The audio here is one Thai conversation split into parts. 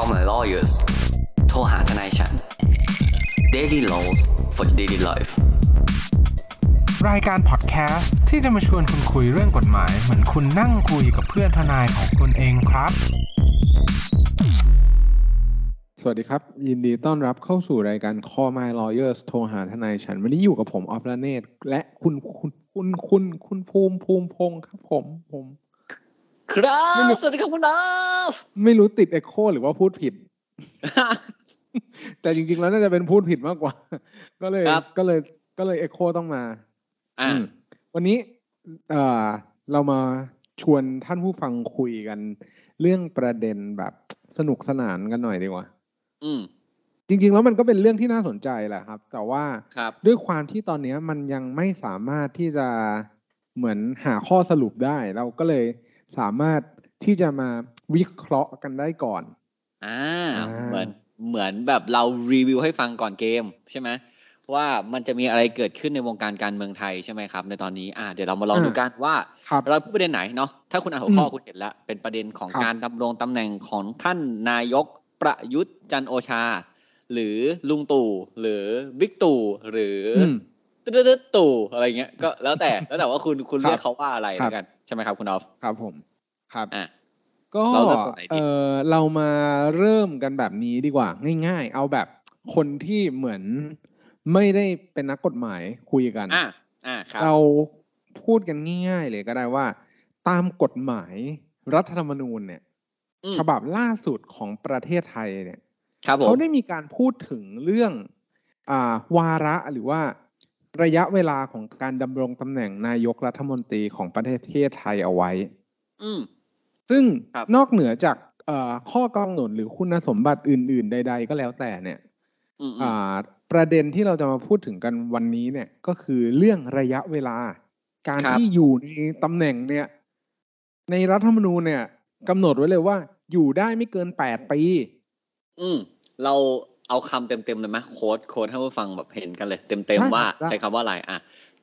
Call my lawyers โทรหาทนายฉัน Daily Laws for Daily Life รายการพอดแคสต์ที่จะมาชวนคุณคุยเรื่องกฎหมาย เหมือนคุณนั่งคุยกับเพื่อนทนายของคุณเองครับ สวัสดีครับ ยินดีต้อนรับเข้าสู่รายการ Call My Lawyers โทรหาทนายฉัน วันนี้อยู่กับผมออฟลาเนตและคุณคุณคุณคุณคุณภูมิภูมิพงศ์ครับผมผม ครับไม่รู้สวัสดีครับคุณดาวไม่รู้ติดเอ็โคหรือว่าพูดผิด แต่จริงๆแล้วน่าจะเป็นพูดผิดมากกว่า ก็เลยครับก็เลยก็เลยเอ็โคต้องมา อ่าอืมวันนี้เอ่อเรามาชวนท่านผู้ฟังคุยกัน เรื่องประเด็นแบบสนุกสนานกันหน่อยดีกว่า อืม จริง ๆ แล้วมันก็เป็นเรื่องที่น่าสนใจแหละครับ แต่ว่าครับด้วยความที่ตอนเนี้ยมันยังไม่สามารถที่จะเหมือนหาข้อสรุปได้ เราก็เลย สามารถที่จะมาวิเคราะห์กันได้ก่อนอ่าอ่า เหมือนเหมือนแบบเรารีวิวให้ฟังก่อนเกมใช่ไหมว่ามันจะมีอะไรเกิดขึ้นในวงการการเมืองไทยใช่ไหมครับ ในตอนนี้อ่าเดี๋ยวเรามาลองดูกันว่าครับเราพูดประเด็นไหนเนาะถ้าคุณอ่านหัวข้ออืมคุณเห็นแล้วเป็นประเด็นของครับการดำรงตำแหน่งของท่านนายกประยุทธ์จันทร์โอชา หรือลุงตู่หรือบิ๊กตู่หรือออืมตึ๊ดๆตู่อะไรเงี้ยก็แล้วแต่แล้วแต่ว่าคุณคุณครับเรียกเขาว่าอะไรครับแล้วกัน ใช่ไหมครับคุณออฟครับผมครับอะก็เราเริ่มตรงไหนดีเออเรามาเริ่มกันแบบนี้ดีกว่า ง่าย ๆ เอาแบบคนที่เหมือนไม่ได้เป็นนักกฎหมายคุยกันอ่าอ่าครับเราพูดกันง่าย ๆ เลยก็ได้ว่า ตามกฎหมายรัฐธรรมนูญเนี่ยอืมฉบับล่าสุดของประเทศไทยเนี่ยครับผมเขาได้มีการพูดถึงเรื่อง อ่าวาระหรือว่า ระยะเวลาของการดำรงตำแหน่งนายกรัฐมนตรีของประเทศไทยเอาไว้อืมซึ่งครับนอกเหนือจากเอ่อข้อกำหนดหรือคุณสมบัติอื่น ๆ ใด ๆ ก็แล้วแต่เนี่ยอืมอืมอ่าประเด็นที่เราจะมาพูดถึงกันวันนี้เนี่ย ก็คือเรื่องระยะเวลา การที่อยู่ในตำแหน่งเนี่ย ในรัฐธรรมนูญเนี่ยกำหนดไว้เลยว่า อยู่ได้ไม่เกินแปดปี อืมเรา เอาคำเต็มๆเลยไหมโค้ดโค้ดให้ผู้ฟังแบบเห็นกันเลย เต็มได้ๆว่าได้ใช้คำว่าอะไรอะ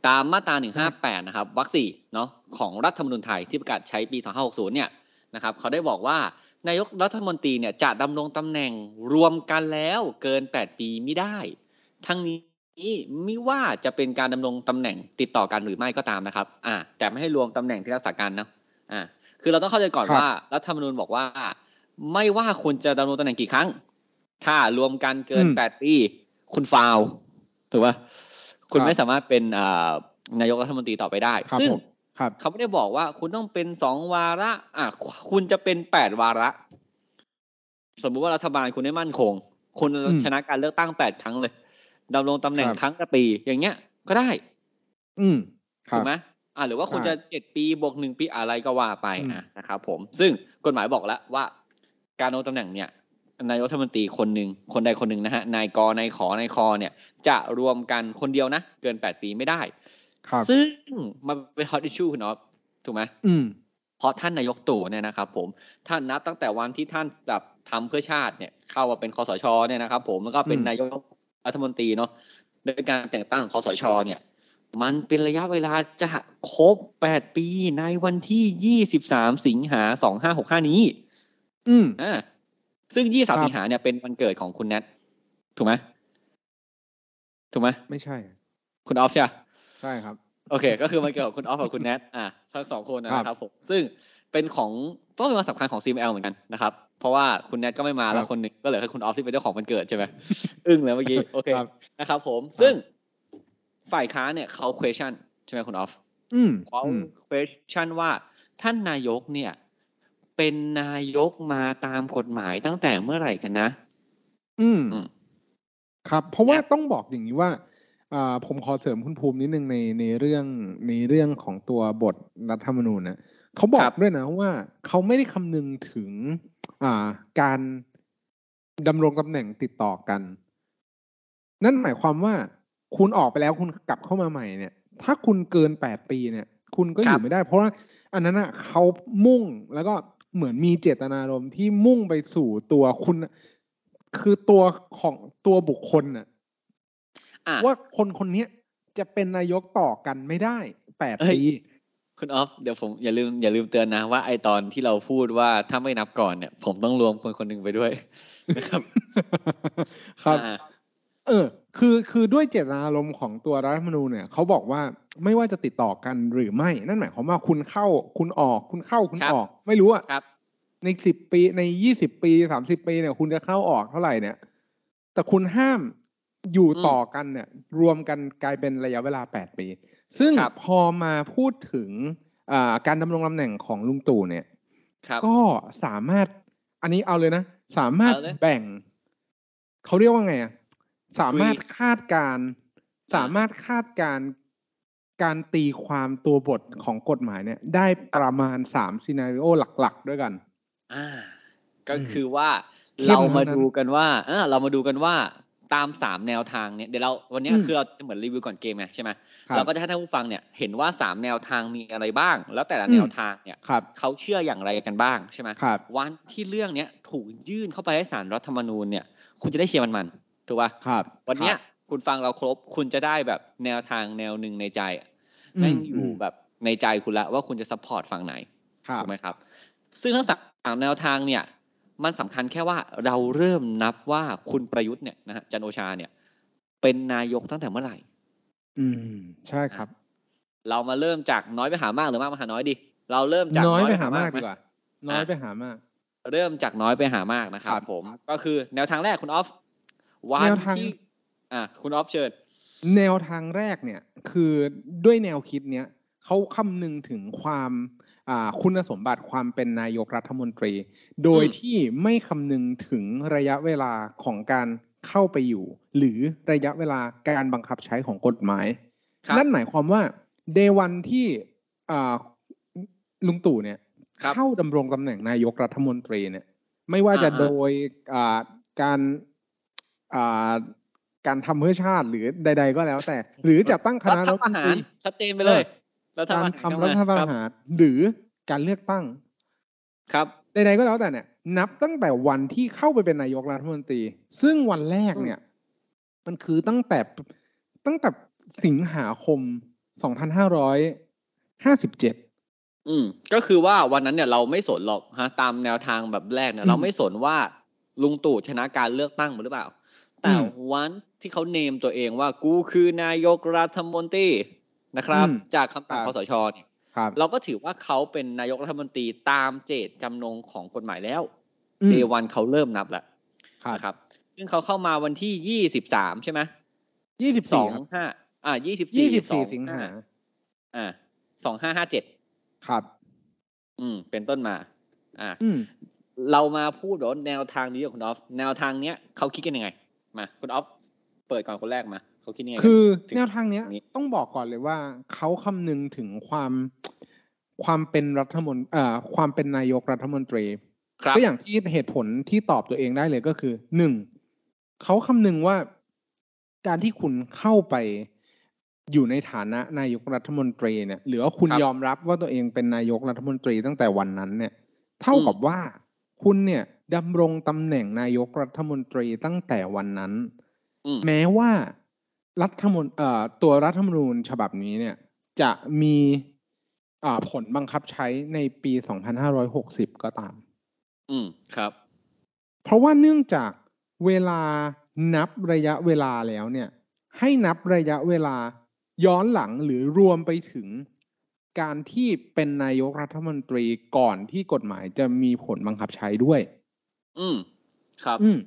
ตามมาตราหนึ่งห้าแปดนะครับวรรคสี่เนาะของรัฐธรรมนูญไทยที่ประกาศใช้ปีสองห้าหกศูนย์เนี่ยนะครับเขาได้บอกว่านายกรัฐมนตรีเนี่ยจะดำรงตำแหน่งรวมกันแล้วเกินแปดปีไม่ได้ ทั้งนี้ไม่ว่าจะเป็นการดำรงตำแหน่งติดต่อกันหรือไม่ก็ตามนะครับอ่าแต่ไม่ให้รวมตำแหน่งที่รักษาการนะอ่าคือเราต้องเข้าใจก่อนครับว่ารัฐธรรมนูญบอกว่า ไม่ว่าคุณจะดำรงตำแหน่งกี่ครั้ง ถ้ารวมกันเกินอืมแปดปี คุณฟาวล์ถูกป่ะคุณครับไม่สามารถเป็นอ่านายกรัฐมนตรีต่อไปได้ครับซึ่งผมครับเขาไม่ได้บอกว่าคุณต้องเป็นสองวาระ อะ คุณจะเป็นแปดวาระ สมมุติว่ารัฐบาลคุณได้มั่นคง คุณอืมชนะการเลือกตั้งแปดครั้งเลยดำรงตำแหน่งครับครั้งละปี อย่างเงี้ย ก็ได้ อืมครัถูบกไหมอ่าหรือว่าคุณใช่จะเจ็ดปีบวกหนึ่งปีอะไรก็ว่าไปอืมอะนะครับผม ซึ่งกฎหมายบอกแล้วว่า การดำรงตำแหน่งเนี่ย นายกรัฐมนตรีคนหนึ่งคนใดคนหนึ่งนะฮะนายกนายขอนายคอเนี่ย จะรวมกันคนเดียวนะ เกินแปดปีไม่ได้ครับซึ่งมันเป็น hot issue คุณอ๊อฟถูกไหมอืมเพราะท่านนายกตู่เนี่ยนะครับผมท่านนับตั้งแต่วันที่ท่านแบบทำเพื่อชาติเนี่ยเข้ามาเป็นคอสชเนี่ยนะครับผมแล้วก็เป็นอืมนายกรัฐมนตรีเนาะโดยการแต่งตั้งของคอสชเนี่ย มันเป็นระยะเวลาจะครบ8ปีในวันที่23สิงหา2565นี้ อืมอ่า ซึ่งครับ23สิงหาเนี่ยเป็นวันเกิดของคุณแนทถูกไหมถูกไหมไม่ใช่ คุณออฟใช่ปะใช่ครับ โอเค ก็คือวันเกิดของคุณออฟกับคุณแนทอ่าทั้งสองคนนะคครับรับผมซึ่งเป็นของต้องเป็นวันสำคัญของ CML เหมือนกันนะครับ เพราะว่าคุณแนทก็ไม่มาแล้ครัวบคนหนึ่งก็เหลือแค่คุณออฟที่เป็นเจ้าของวันเกิดใช่ไหมอึ้งเลยเมื่อกี้โอเคครับนะครับ ผมซึ่งฝ่ายค้านเนี่ยเขา question ใช่ไหมคุณออฟอืมเขาอืม question ว่าท่านนายกเนี่ย เป็นนายกมาตามกฎหมายตั้งแต่เมื่อไหร่กันนะ อืมอืมครับ เพราะว่าและต้องบอกอย่างนี้ว่าอ่าผมขอเสริมคุณภูมินิดนึงในในเรื่องในเรื่องของตัวบทรัฐธรรมนูญนะเขาบอครักบด้วยนะว่าเขาไม่ได้คำนึงถึงอ่าการดำรงตำแหน่งติดต่อกัน นั่นหมายความว่าคุณออกไปแล้วคุณกลับเข้ามาใหม่เนี่ย ถ้าคุณเกินแปดปีเนี่ย คุณก็อครัยู่บไม่ได้ เพราะว่าอันนั้นอะเขามุ่งแล้วก็ เหมือนมีเจตนารมณ์ที่มุ่งไปสู่ตัวคุณ คือตัวของตัวบุคคลน่ะอะว่าคนคนเนี้ยจะเป็นนายกต่อกันไม่ได้แปดเฮ้ยปีคุณออฟเดี๋ยวผมอย่าลืมอย่าลืมเตือนนะว่าไอตอนที่เราพูดว่าถ้าไม่นับก่อนเนี่ย ผมต้องรวมคนคนหนึ่งไปด้วยนะครับ ครับอ่าเออ คือคือด้วยเจตนารมณ์ของตัวรัฐธรรมนูญเนี่ยเขาบอกว่าไม่ว่าจะติดต่อกันหรือไม่ นั่นหมายความว่าคุณเข้าคุณออก คุณเข้าคุณครับออก ไม่รู้อะครับในสิบปีในยี่สิบปีสามสิบปีเนี่ย คุณจะเข้าออกเท่าไหร่เนี่ย แต่คุณห้ามอยู่อืมต่อกันเนี่ย รวมกันกลายเป็นระยะเวลาแปดปี ซึ่งครับพอมาพูดถึงอ่าการดำรงตำแหน่งของลุงตู่เนี่ยครับก็สามารถอันนี้เอาเลยนะ สามารถเอาเลยแบ่งเขาเรียกว่าไงอะ สามารถ Freeze คาดการณ์สามารถคาดการณ์การตีความตัวบทของกฎหมายเนี่ย ได้ประมาณสามซีนารีโอหลักๆ ด้วยกัน อ่า ก็อืมคือว่าเข้มเรามาทั้งนั้นดูกันว่าเออเรามาดูกันว่าตามสามแนวทางเนี่ยเดี๋ยวเราวันเนี้ยอืมคือเราจะเหมือนรีวิวก่อนเกมไงใช่ไหมครับเราก็จะให้ท่านผู้ฟังเนี่ยเห็นว่าสามแนวทางมีอะไรบ้าง แล้วแต่ละอืมแนวทางเนี่ยครับเขาเชื่ออย่างไรกันบ้างใช่ไหมครับวันที่เรื่องเนี้ยถูกยื่นเข้าไปให้สารรัฐธรรมนูญเนี่ย คุณจะได้เชียร์มันๆ ถูกป่ะครับ วันเนี้ยครับคุณฟังเราครบ คุณจะได้แบบแนวทางแนวหนึ่งในใจอะอืมแม่งอยู่อืมแบบในใจคุณละว่าคุณจะ support ฝั่งไหนครับถูกไหมครับ ซึ่งทั้งสามแนวทางเนี่ย มันสำคัญแค่ว่าเราเริ่มนับว่าคุณประยุทธ์เนี่ยนะฮะจันทร์โอชาเนี่ย เป็นนายกตั้งแต่เมื่อไหร่ อืม ใช่ครับ เรามาเริ่มจากน้อยไปหามากหรือมากไปหาน้อยดีเราเริ่มจากน้อยไปหามากไหดีกว่า น้อยไปหามาก เริ่มจากน้อยไปหามากนะครับครับผม ก็คือแนวทางแรกคุณออฟ วันแนวทางที่อะคุณออฟเชิญแนวทางแรกเนี่ยคือด้วยแนวคิดเนี้ยเขาคำนึงถึงความอ่าคุณสมบัติความเป็นนายกรัฐมนตรี โดยอืมที่ไม่คำนึงถึงระยะเวลาของการเข้าไปอยู่ หรือระยะเวลาการบังคับใช้ของกฎหมายครับนั่นหมายความว่าเดวันที่อ่าลุงตู่เนี่ยครับเข้าดำรงตำแหน่งนายกรัฐมนตรีเนี่ย ไม่ว่าจะอ่าฮะโดยอ่าการอ่า การทำเพื่อชาติหรือใด ๆ ก็แล้วแต่ หรือจะตั้งคณะรัรัฐฐประมนหาตรรีชัดเจนไปเลยรัฐการประหารทำรัฐประหารหรือการเลือกตั้ง ครับใดๆก็แล้วแต่เนี่ย นับตั้งแต่วันที่เข้าไปเป็นนายกรัฐมนตรี ซึ่งวันแรกเนี่ย มันคือตั้งแต่ตั้งแต่สิงหาคม2557อืม ก็คือว่าวันนั้นเนี่ยเราไม่สนหรอกฮะ ตามแนวทางแบบแรกเนี่ยอืมเราไม่สนว่าลุงตู่ชนะการเลือกตั้งมาหรือเปล่า แต่อืมวันที่เขาเนมตัวเองว่ากูคือนายกรัฐมนตรีนะครับอืมจากคำสั่งคครับอสชเนี่ยครับเราก็ถือว่าเขาเป็นนายกรัฐมนตรีตามเจตจำนงของกฎหมายแล้วอืมเดวันเขาเริ่มนับแล้วครับนะครับซึ่งเขาเข้ามาวันที่ยี่สิบสามใช่ไหมยี่สิบสสอองงห้าอ่ายี่สิบยี่สี่สิบสี่สิงหาอ่าสองห้าห้าเจ็ดครับ อืม เป็นต้นมา อ่าอืมเรามาพูดแบบว่าแนวทางนี้กับคุณออฟแนวทางเนี้ยเขาคิดกันยังไง มาคุณออฟเปิดก่อนคนแรกมาเขาคิดยังไงกันคือถึงแนวทางเนี้ยนี้ต้องบอกก่อนเลยว่าเขาคำนึงถึงความความเป็นรัฐมนเอ่อความเป็นนายกรัฐมนตรีครับก็อย่างที่เหตุผลที่ตอบตัวเองได้เลยก็คือหนึ่งเขาคำนึงว่าการที่คุณเข้าไปอยู่ในฐานะนายกรัฐมนตรีเนี่ย หรือว่าคุณครับยอมรับว่าตัวเองเป็นนายกรัฐมนตรีตั้งแต่วันนั้นเนี่ย เท่าอืมกับว่า คุณเนี่ยดำรงตำแหน่งนายกรัฐมนตรีตั้งแต่วันนั้นอืมแม้ว่ารัฐมนเอ่อตัวรัฐธรรมนูญฉบับนี้เนี่ย จะมีอ่าผลบังคับใช้ในปี 2560 ก็ตาม อืมครับ เพราะว่าเนื่องจากเวลานับระยะเวลาแล้วเนี่ย ให้นับระยะเวลาย้อนหลังหรือรวมไปถึง การที่เป็นนายกรัฐมนตรีก่อนที่กฎหมายจะมีผลบังคับใช้ด้วย อืมครับ อืม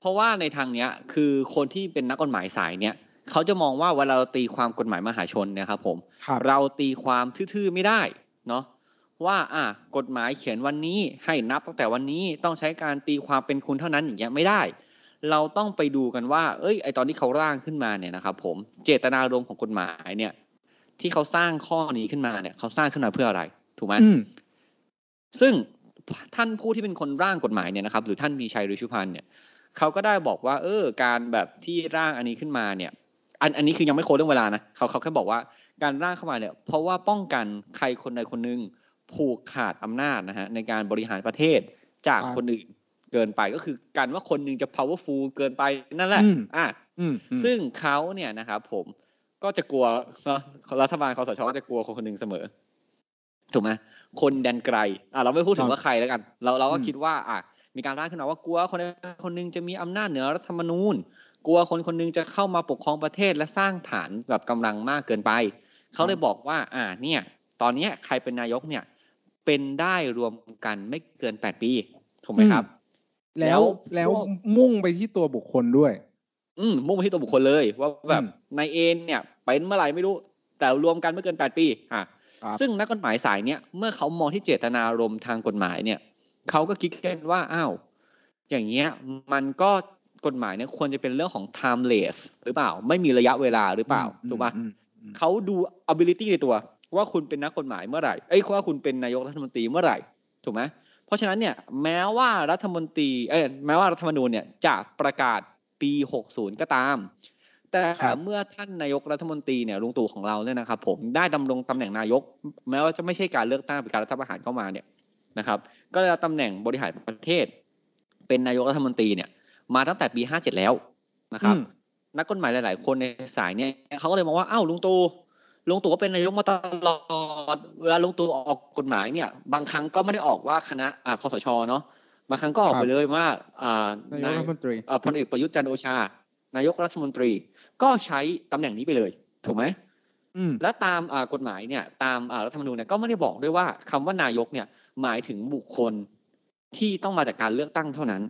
เพราะว่าในทางเนี้ย คือคนที่เป็นนักกฎหมายสายเนี้ยเขาจะมองว่าเวลาเราตีความกฎหมายมหาชนเนี่ยครับ ผมครับเราตีความทื่อๆไม่ได้ เนาะว่า อะกฎหมายเขียนวันนี้ให้นับตั้งแต่วันนี้ต้องใช้การตีความเป็นคุณเท่านั้นอย่างเงี้ยไม่ได้ เราต้องไปดูกันว่า เอ้ย ไอตอนที่เขาร่างขึ้นมาเนี่ยนะครับ ผมเจตนารมณ์ของกฎหมายเนี่ย ที่เขาสร้างข้อนี้ขึ้นมาเนี่ยเขาสร้างขึ้นมาเพื่ออะไร ถูกไหมอืมซึ่งท่านผู้ที่เป็นคนร่างกฎหมายเนี่ยนะครับ หรือท่านมีชัยฤชุพันธ์เนี่ยเขาก็ได้บอกว่า เออ การแบบที่ร่างอันนี้ขึ้นมาเนี่ย อันอันนี้คือยังไม่โค้ดเรื่องเวลานะเขาเขาแค่บอกว่าการร่างเข้ามาเนี่ย เพราะว่าป้องกันใครคนใดคนหนึ่งผูกขาดอำนาจนะฮะในการบริหารประเทศจากครับคนอื่นเกินไปก็คือการว่าคนหนึ่งจะ powerful เกินไปนั่นแหละอืมอะอืมอืมซึ่งเขาเนี่ยนะครับผม ก็จะกลัวรัฐบาลคอสชก็จะกลัวคนคนหนึ่งเสมอ ถูกไหมคนแดนไกลอะเราไม่พูดถึครังบว่าใครแล้วกัน เราเราก็อืมคิดว่าอะมีการร่างขึ้นมาว่ากลัวคนใดคนหนึงจะมีอำนาจเหนือรัฐธรรมนูญ กลัวคนคนหนึงจะเข้ามาปกครองประเทศและสร้างฐานแบบกำลังมากเกินไป เขาเลยบอกว่า อ่าเนี่ย ตอนเนี้ยใครเป็นนายกเนี่ย เป็นได้รวมกันไม่เกินแปดปีถูกไหมครับ แล้วแล้แล้ววมุ่งไปที่ตัวบุคคลด้วย อืมมุ่งไปที่ตัวบุคคลเลย ว่าแบบอืมนายเอ็นเนี่ยเป็นเมื่อไหร่ไม่รู้ แต่รวมกันไม่เกินแปดปีอะครับซึ่งนักกฎหมายสายเนี่ยเมื่อเขามองที่เจตนารมณ์ทางกฎหมายเนี่ยเขาก็คิดกันว่าอ้าวอย่างเงี้ยมันก็กฎหมายเนี่ยควรจะเป็นเรื่องของ timeless หรือเปล่า ไม่มีระยะเวลาหรือเปล่าถูกปะอืมอืมเขาดู ability ในตัว ว่าคุณเป็นนักกฎหมายเมื่อไหร่เอ้ยว่าคุณเป็นนายกรัฐมนตรีเมื่อไหร่ถูกไหมเพราะฉะนั้นเนี่ยแม้ว่ารัฐมนตรีเอ้ยแม้ว่ารัฐธรรมนูญเนี่ยจะประกาศ ปี 60 ก็ตาม แต่ครับเมื่อท่านนายกรัฐมนตรีเนี่ยลุงตู่ของเราเนี่ยนะครับ ผมได้ดำรงตำแหน่งนายก แม้ว่าจะไม่ใช่การเลือกตั้งเป็นการรัฐประหารเข้ามาเนี่ยนะครับ ก็ได้รับตำแหน่งบริหารประเทศ เป็นนายกรัฐมนตรีเนี่ย มาตั้งแต่ปี 57 แล้วนะครับอืมนักกฎหมายหลาย ๆ คนในสายเนี่ยเขาก็เลยมองว่าอ้าวลุงตู่ลุงตู่ก็เป็นนายกมาตลอด เวลาลุงตู่ออกกฎหมายเนี่ย บางครั้งก็ไม่ได้ออกว่าคณะอ่าคอสชเนาะ บางครั้งก็ออกครับไปเลยว่าอ่านายกรัฐมนตรีอ่าพลเอกประยุทธ์จันทร์โอชา นายกรัฐมนตรี ก็ใช้ตำแหน่งนี้ไปเลย ถูกไหมอืมและตามอ่ากฎหมายเนี่ย ตามอ่ารัฐธรรมนูญเนี่ยก็ไม่ได้บอกด้วยว่าคำว่านายกเนี่ย หมายถึงบุคคลที่ต้องมาจากการเลือกตั้งเท่านั้น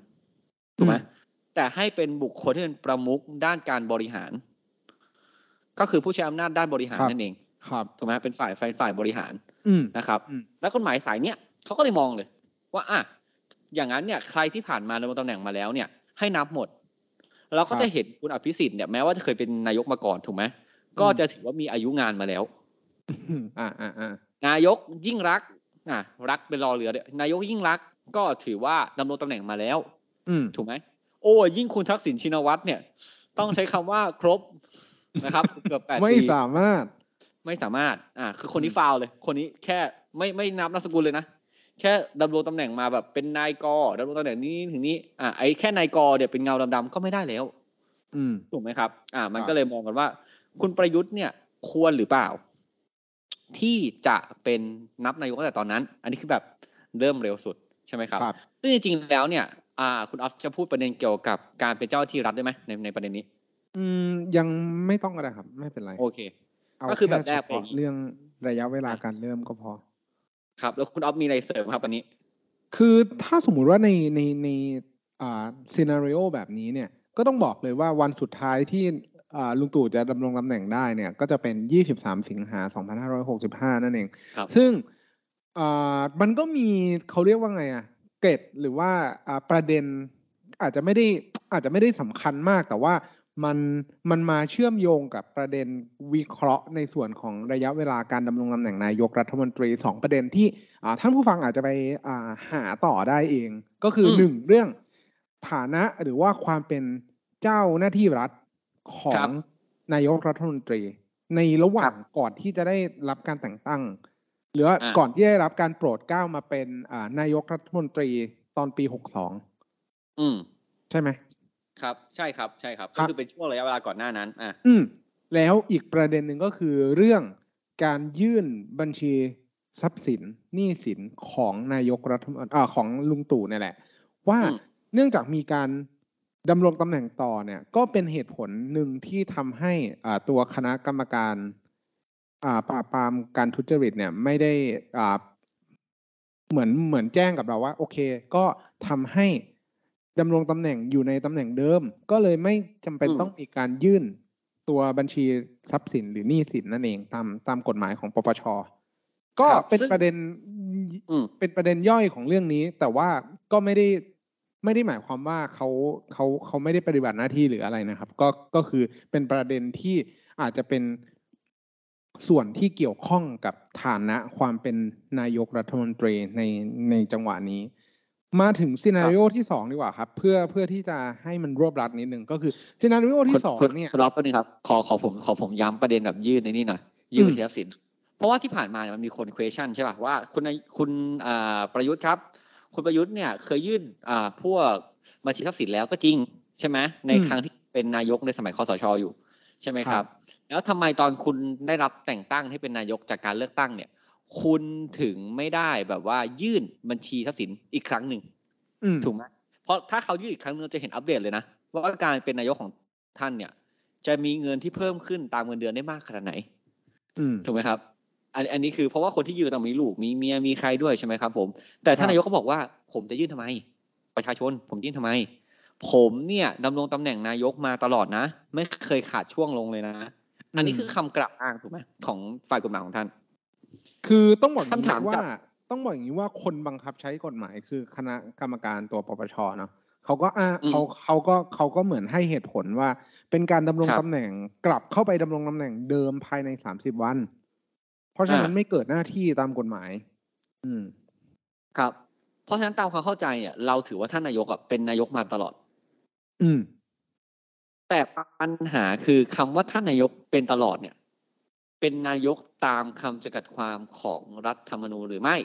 ถูกไหมอืมแต่ให้เป็นบุคคลที่เป็นประมุขด้านการบริหาร ก็คือผู้ใช้อำนาจด้านบริหารนั่นเองครับถูกไหมเป็นฝ่ายฝ่ายฝ่ายบริหารอืมนะครับอืมแล้วกฎหมายสายเนี้ยเขาก็เลยมองเลย ว่าอะ อย่างนั้นเนี่ยใครที่ผ่านมาดำรงตำแหน่งมาแล้วเนี่ย ให้นับหมด เราก็จะเห็นคุณอภิสิทธิ์เนี่ยแม้ว่าจะเคยเป็นนายกมาก่อนถูกไหมก็จะถือว่ามีอายุงานมาแล้วอืมอ่าอ่าอ่านายกยิ่งรักษณ์อะรักเป็นรอเรือเนี่ยนายกยิ่งรักษณ์ก็ถือว่าดำรงตำแหน่งมาแล้ว อืมถูกไหมโอ้ยิ่งคุณทักษิณชินวัตรเนี่ย ต้องใช้คำว่าครบนะครับเกือบแปดไม่ปีสามารถ ไม่สามารถ อ่า คือคนนี้ฟาวเลย คนนี้แค่ไม่ไม่นับนามสกุลเลยนะ แค่ดำรงตำแหน่งมาแบบเป็นนายกดำรงตำแหน่งนี้ถึงนี้ อ่าไอ้แค่นายกเดี๋ยวเป็นเงาดำๆก็ไม่ได้แล้ว อืมถูกไหมครับ อ่า มันครับก็เลยมองกันว่า คุณประยุทธ์เนี่ย ควรหรือเปล่า ที่จะเป็นนับนายกตั้งแต่ตอนนั้น อันนี้คือแบบเริ่มเร็วสุดใช่ไหมครับครับซึ่งจริงๆแล้วเนี่ย อ่า คุณออฟจะพูดประเด็นเกี่ยวกับการเป็นเจ้าหน้าที่รัฐได้ไหมในในประเด็นนี้ อืม ยังไม่ต้องก็ได้ครับ ไม่เป็นไร โอเคเอาก็คือแบบแค่แรกเฉไปอพาะย่างนี้เรื่องระยะเวลาการเริ่มก็พอ ครับ แล้วคุณออฟมีอะไรเสริมครับตอนนี้ คือถ้าสมมุติว่าในในในอ่าซีนารีโอแบบนี้เนี่ย ก็ต้องบอกเลยว่าวันสุดท้ายที่อ่าลุงตู่จะดำรงตำแหน่งได้เนี่ย ก็จะเป็น 23 สิงหา 2565 นั่นเองครับซึ่งอ่ามันก็มีเขาเรียกว่าไงอะเกร็ดหรือว่าอ่าประเด็นอาจจะไม่ได้อาจจะไม่ได้สำคัญมากแต่ว่า มันมันมาเชื่อมโยงกับประเด็นวิเคราะห์ในส่วนของระยะเวลาการดำรงตำแหน่งนายกรัฐมนตรีสองประเด็นที่อ่าท่านผู้ฟังอาจจะไปอ่าหาต่อได้เอง ก็คืออมหนึ่งเรื่องฐานะหรือว่าความเป็นเจ้าหน้าที่รัฐขอครังบนายกรัฐมนตรี ในระหว่างก่อนที่จะได้รับการแต่งตั้ง หรือว่าอ่าก่อนที่ได้รับการโปรดเกล้ามาเป็นอ่านายกรัฐมนตรีตอนปีหกสองอืมใช่ไหม ครับใช่ครับใช่ครับครัก็บคือเป็นช่วงระยะเวลาก่อนหน้านั้นอะอืมแล้วอีกประเด็นหนึ่งก็คือเรื่องการยื่นบัญชีทรัพย์สินหนี้สินของนายกรัฐมนตรีอ่าของลุงตู่เนี่ยแหละ ว่าอืมเนื่องจากมีการดำรงตำแหน่งต่อเนี่ย ก็เป็นเหตุผลหนึ่งที่ทำให้อ่าตัวคณะกรรมการอ่าปราบปรามการทุจริตเนี่ยไม่ได้อ่าเหมือนเหมือนแจ้งกับเราว่า โอเค ก็ทำให้ ดำรงตำแหน่งอยู่ในตำแหน่งเดิม ก็เลยไม่จำเป็นอืมต้องมีการยื่นตัวบัญชีทรัพย์สินหรือหนี้สินนั่นเองตามตามกฎหมายของปปช ก็ครับเป็นซึ่งประเด็นอืมเป็นประเด็นย่อยของเรื่องนี้ แต่ว่าก็ไม่ได้ไม่ได้หมายความว่าเขาเขาเขาไม่ได้ปฏิบัติหน้าที่หรืออะไรนะครับ ก็ก็คือเป็นประเด็นที่อาจจะเป็นส่วนที่เกี่ยวข้องกับฐานะความเป็นนายกรัฐมนตรีในในจังหวะนี้ มาถึงซีนารีโอที่สองดีกว่าครับ เพื่อเพื่อที่จะให้มันรวบรัดนิดนึงก็คือซีนารีโอที่สองคุณเนี่ยคุณรอบแป๊บนึงครับ ขอขอผมขอผมย้ำประเด็นแบบยื่นในนี่หน่อยยื่นอืมบัญชีทรัพย์สิน เพราะว่าที่ผ่านมาเนี่ยมันมีคน question ใช่ป่ะว่าคุณนายคุณอ่าประยุทธ์ครับ คุณประยุทธ์เนี่ยเคยยื่นอ่าพวกบัญชีทรัพย์สินแล้วก็จริงใช่ไหมในอืมครั้งที่เป็นนายกในสมัยคอสชอยู่ใช่ไหมคครัรับบแล้วทำไมตอนคุณได้รับแต่งตั้งให้เป็นนายกจากการเลือกตั้งเนี่ย คุณถึงไม่ได้แบบว่ายื่นบัญชีทรัพย์สินอีกครั้งหนึ่งอืมถูกไหมเพราะถ้าเขายื่นอีกครั้งหนึงเราจะเห็นอัปเดตเลยนะว่าการเป็นนายกของท่านเนี่ย จะมีเงินที่เพิ่มขึ้นตามเงินเดือนได้มากขนาดไหนอืมถูกไหมครับ อันอันนี้คือเพราะว่าคนที่ยืนต้องมีลูกมีเมียมีใครด้วยใช่ไหมครับ ผม แต่ท่านครับนายกก็บอกว่า ผมจะยื่นทำไม ประชาชน ผมยื่นทำไม ผมเนี่ยดำรงตำแหน่งนายกมาตลอดนะ ไม่เคยขาดช่วงลงเลยนะ อันนี้คือคำกล่าวอ้างถูกไหมของฝ่ายกฎหมายของท่าน คือต้องบอกอย่างคำถามนี้ว่ากับต้องบอกอย่างนี้ว่าคนบังคับใช้กฎหมายคือคณะกรรมการตัวปปชเนาะเขาก็อ่าอืมเขาเขาก็เขาก็เหมือนให้เหตุผลว่า เป็นการดำรงครับตำแหน่งกลับเข้าไปดำรงตำแหน่งเดิมภายในสามสิบวัน เพราะฉะนั้นอ่าไม่เกิดหน้าที่ตามกฎหมาย อืม ครับ เพราะฉะนั้นตามความเข้าใจเนี่ยเราถือว่าท่านนายกอะเป็นนายกมาตลอด อืม แต่ปัญหาคือคำว่าท่านนายกเป็นตลอดเนี่ย เป็นนายกตามคำจำกัดความของรัฐธรรมนูญหรือไม่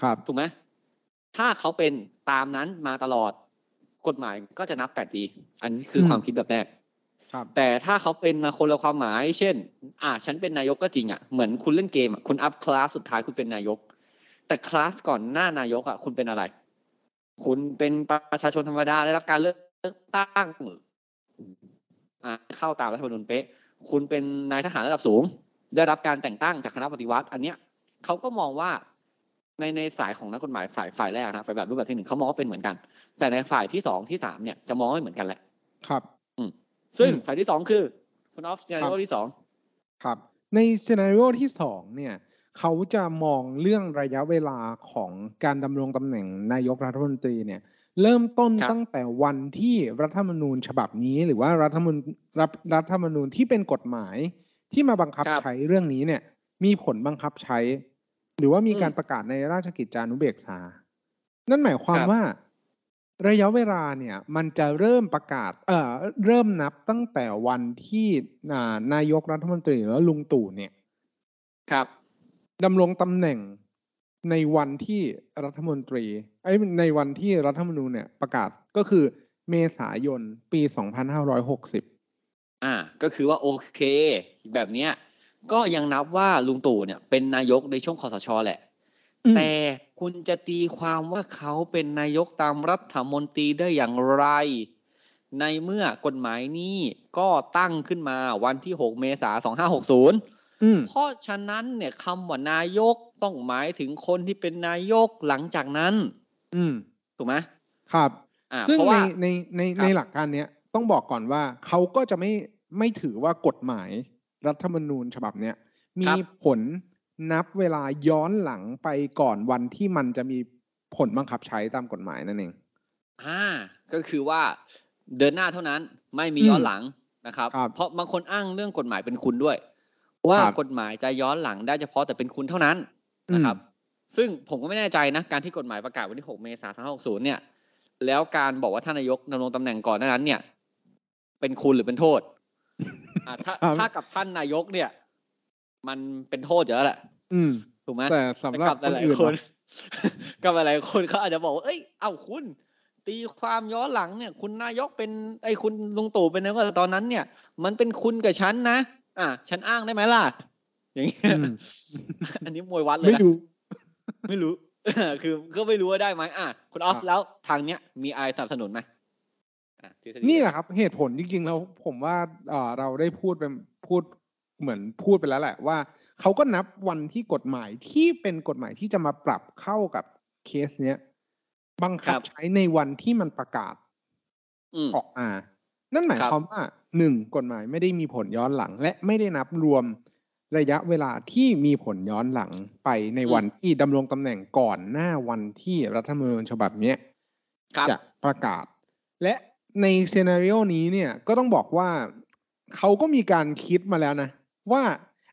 ครับถูกไหมถ้าเขาเป็นตามนั้นมาตลอดกฎหมายก็จะนับแปดปี อันนี้คืออืมความคิดแบบแรกครับแต่ถ้าเขาเป็นคนละความหมาย เช่น อ่าฉันเป็นนายกก็จริงอะ เหมือนคุณเล่นเกมอะ คุณอัพคลาสสุดท้ายคุณเป็นนายก แต่คลาสก่อนหน้านายกอะ คุณเป็นอะไร คุณเป็นประชาชนธรรมดาได้รับการเลือกตั้ง อ่าเข้าตามรัฐธรรมนูญเป๊ะ คุณเป็นนายทหารระดับสูง ได้รับการแต่งตั้งจากคณะปฏิวัติ อันเนี้ยเขาก็มองว่าในในสายของนักกฎหมายฝ่ายฝ่ายแรกนะฝ่ายแบบรูปแบบที่หนึ่งเขามองว่าเป็นเหมือนกัน แต่ในฝ่ายที่สองที่สามเนี่ยจะมองไม่เหมือนกันแหละ ครับซึ่งอืมฝ่ายที่สองคือคุณออฟครับ scenario ที่สองครับ ในซีนารีโอที่สองเนี่ยเขาจะมองเรื่องระยะเวลาของการดำรงตำแหน่งนายกรัฐมนตรีเนี่ย เริ่มต้นตั้งแต่วันที่รัฐธรรมนูญฉบับนี้ หรือว่ารัฐธรรมนูญรัฐรัฐธรรมนูญที่เป็นกฎหมายที่มาบังคับใช้เรื่องนี้เนี่ย มีผลบังคับใช้ หรือว่ามีการประกาศในราชกิจจานุเบกษา นั่นหมายความว่า ระยะเวลาเนี่ย มันจะเริ่มประกาศ เอ่อ เริ่มนับตั้งแต่วันที่อ่านายกรัฐมนตรีหรือว่าลุงตู่เนี่ย ครับดำรงตำแหน่ง ในวันที่รัฐมนตรีไอ้ยในวันที่รัฐธรรมนูญเนี่ยประกาศก็คือเมษายนปี 2560 อ่า ก็คือว่าโอเค แบบเนี้ยก็ยังนับว่าลุงตู่เนี่ย เป็นนายกในช่วงคอสชแหละอืมแต่คุณจะตีความว่าเขาเป็นนายกตามรัฐมนตรีได้อย่างไร ในเมื่อกฎหมายนี้ก็ตั้งขึ้นมาวันที่ 6 เมษายน2560อืม เพราะฉะนั้นเนี่ยคำว่านายกต้องหมายถึงคนที่เป็นนายกหลังจากนั้น อืมถูกไหมครับอ่าซึ่งเพราะในว่าในในครับในหลักการเนี้ยต้องบอกก่อนว่าเขาก็จะไม่ไม่ถือว่ากฎหมายรัฐธรรมนูญฉบับเนี้ยมีผลนับเวลาย้อนหลังไปก่อนวันที่มันจะมีผลบังคับใช้ตามกฎหมายนั่นเองอ่าก็คือว่าเดินหน้าเท่านั้นไม่มีอืมย้อนหลังนะครับครับ เพราะบางคนอ้างเรื่องกฎหมายเป็นคุณด้วย ว่าครับกฎหมายจะย้อนหลังได้เฉพาะแต่เป็นคุณเท่านั้นนะครับ ซึ่งผมก็ไม่แน่ใจนะ การที่กฎหมายประกาศวันที่ 6 เมษายน 2560 เนี่ย แล้วการบอกว่าท่านนายกดำรงตำแหน่งก่อนหน้านั้น เนี่ย เป็นคุณหรือเป็นโทษอ่าถ้าครับถ้ากับท่านนายกเนี่ย มันเป็นโทษเยอะแหละอืมถูกไหมแต่สำหรับกับคนหลายอื่นๆคนนะกับหลายๆคนเขาอาจจะบอกว่าเอ้ย เอ้าคุณ ตีความย้อนหลังเนี่ย คุณนายกเป็นไอ้ยคุณลุงตู่เป็นนายกแต่ตอนนั้นเนี่ย มันเป็นคุณกับฉันนะ อะฉันอ้างได้ไหมล่ะ อย่างเงี้ยอืมอันนี้มวยวัดเลยไม่นะรู้ ไม่รู้คือก็ไม่รู้ว่าได้ไหมอะคุณออฟครับแล้วทางเนี้ยมีอะไรสนับสนุนไหมอะทฤษฎีนี่แหละครับเหตุผลจริงๆแล้วผมว่าเอ่อเราได้พูดเป็นพูดเหมือนพูดไปแล้วแหละว่าเขาก็นับวันที่กฎหมายที่เป็นกฎหมายที่จะมาปรับเข้ากับเคสเนี้ยบังคับใช้ในวันที่มันประกาศอืมออกมา นั่นหมายครับความว่า หนึ่งกฎหมายไม่ได้มีผลย้อนหลัง และไม่ได้นับรวมระยะเวลาที่มีผลย้อนหลังไปในวันที่ดำรงตำแหน่งก่อนหน้าวันที่รัฐธรรมนูญฉบับเนี้ยครับจะประกาศ และในซีนารีโอนี้เนี่ยก็ต้องบอกว่าเขาก็มีการคิดมาแล้วนะ ว่า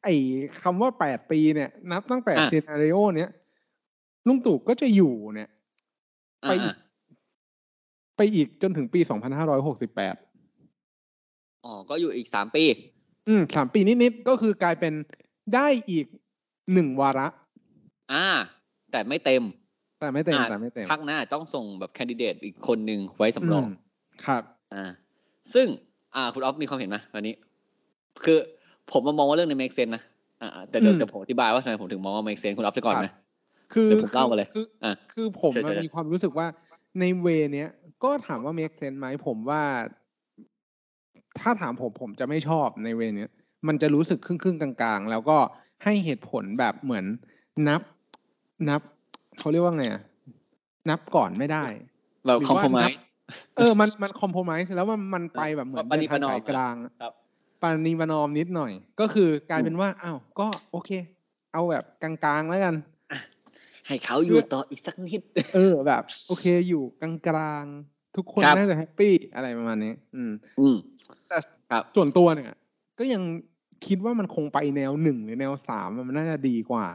ไอ้คำว่าแปดปีเนี่ย นับตั้งแต่อะซีนารีโอเนี้ยลุงตู่ก็จะอยู่เนี่ยอะไปอีกอะไปอีกจนถึงปีสองพันห้าร้อยหกสิบแปด อ๋อ ก็อยู่อีกสามปี อืมสามปีนิดๆก็คือกลายเป็นได้อีกหนึ่งวาระ อ่า แต่ไม่เต็ม แต่ไม่เต็มอะแต่ไม่เต็มพักหน้าต้องส่งแบบแคนดิเดตอีกคนหนึ่งไว้สำรองมครับ อ่า ซึ่ง อ่า คุณออฟมีความเห็นไหมวันนี้ คือผมมามองว่าเรื่องใน make sense นะ อ่า แต่เดี๋ยวอืมแต่ผมอธิบายว่าทำไมผมถึงมองว่า make sense คุณอัพซะก่อนไหมคือเดี๋ยวผมเล่ามาเลย คืออะคือผมเชิญอะเชิญมีความรู้สึกว่าในเวเนี้ยก็ถามว่า make sense ไหมผมว่า ถ้าถามผมผมจะไม่ชอบในเวเนี้ยมันจะรู้สึกครึ่งครึ่งๆกลางๆ แล้วก็ให้เหตุผลแบบเหมือนนับนับเขาเรียกว่าไงอะนับก่อนไม่ได้แบบหรือคอมว่าโพมนั i บ s เออมันมันคอมโพม s e แล้วมันมันไปแบบเหมือนปณิเดินทางประนอมสายกลางครับปานีประนอมนิดหน่อย ก็คือกลายอืมเป็นว่าอ้าวก็โอเค เอาแบบกลางๆแล้วกันให้เขาอยู่ต่ออีกสักนิด เออแบบ โอเคอยู่กลางๆ ทุกคนครับน่าจะแฮปปี้อะไรประมาณนี้อืม อืมแต่ครับส่วนตัวเนี่ย ก็ยังคิดว่ามันคงไปแนวหนึ่งหรือแนวสามอะมันน่าจะดีกว่า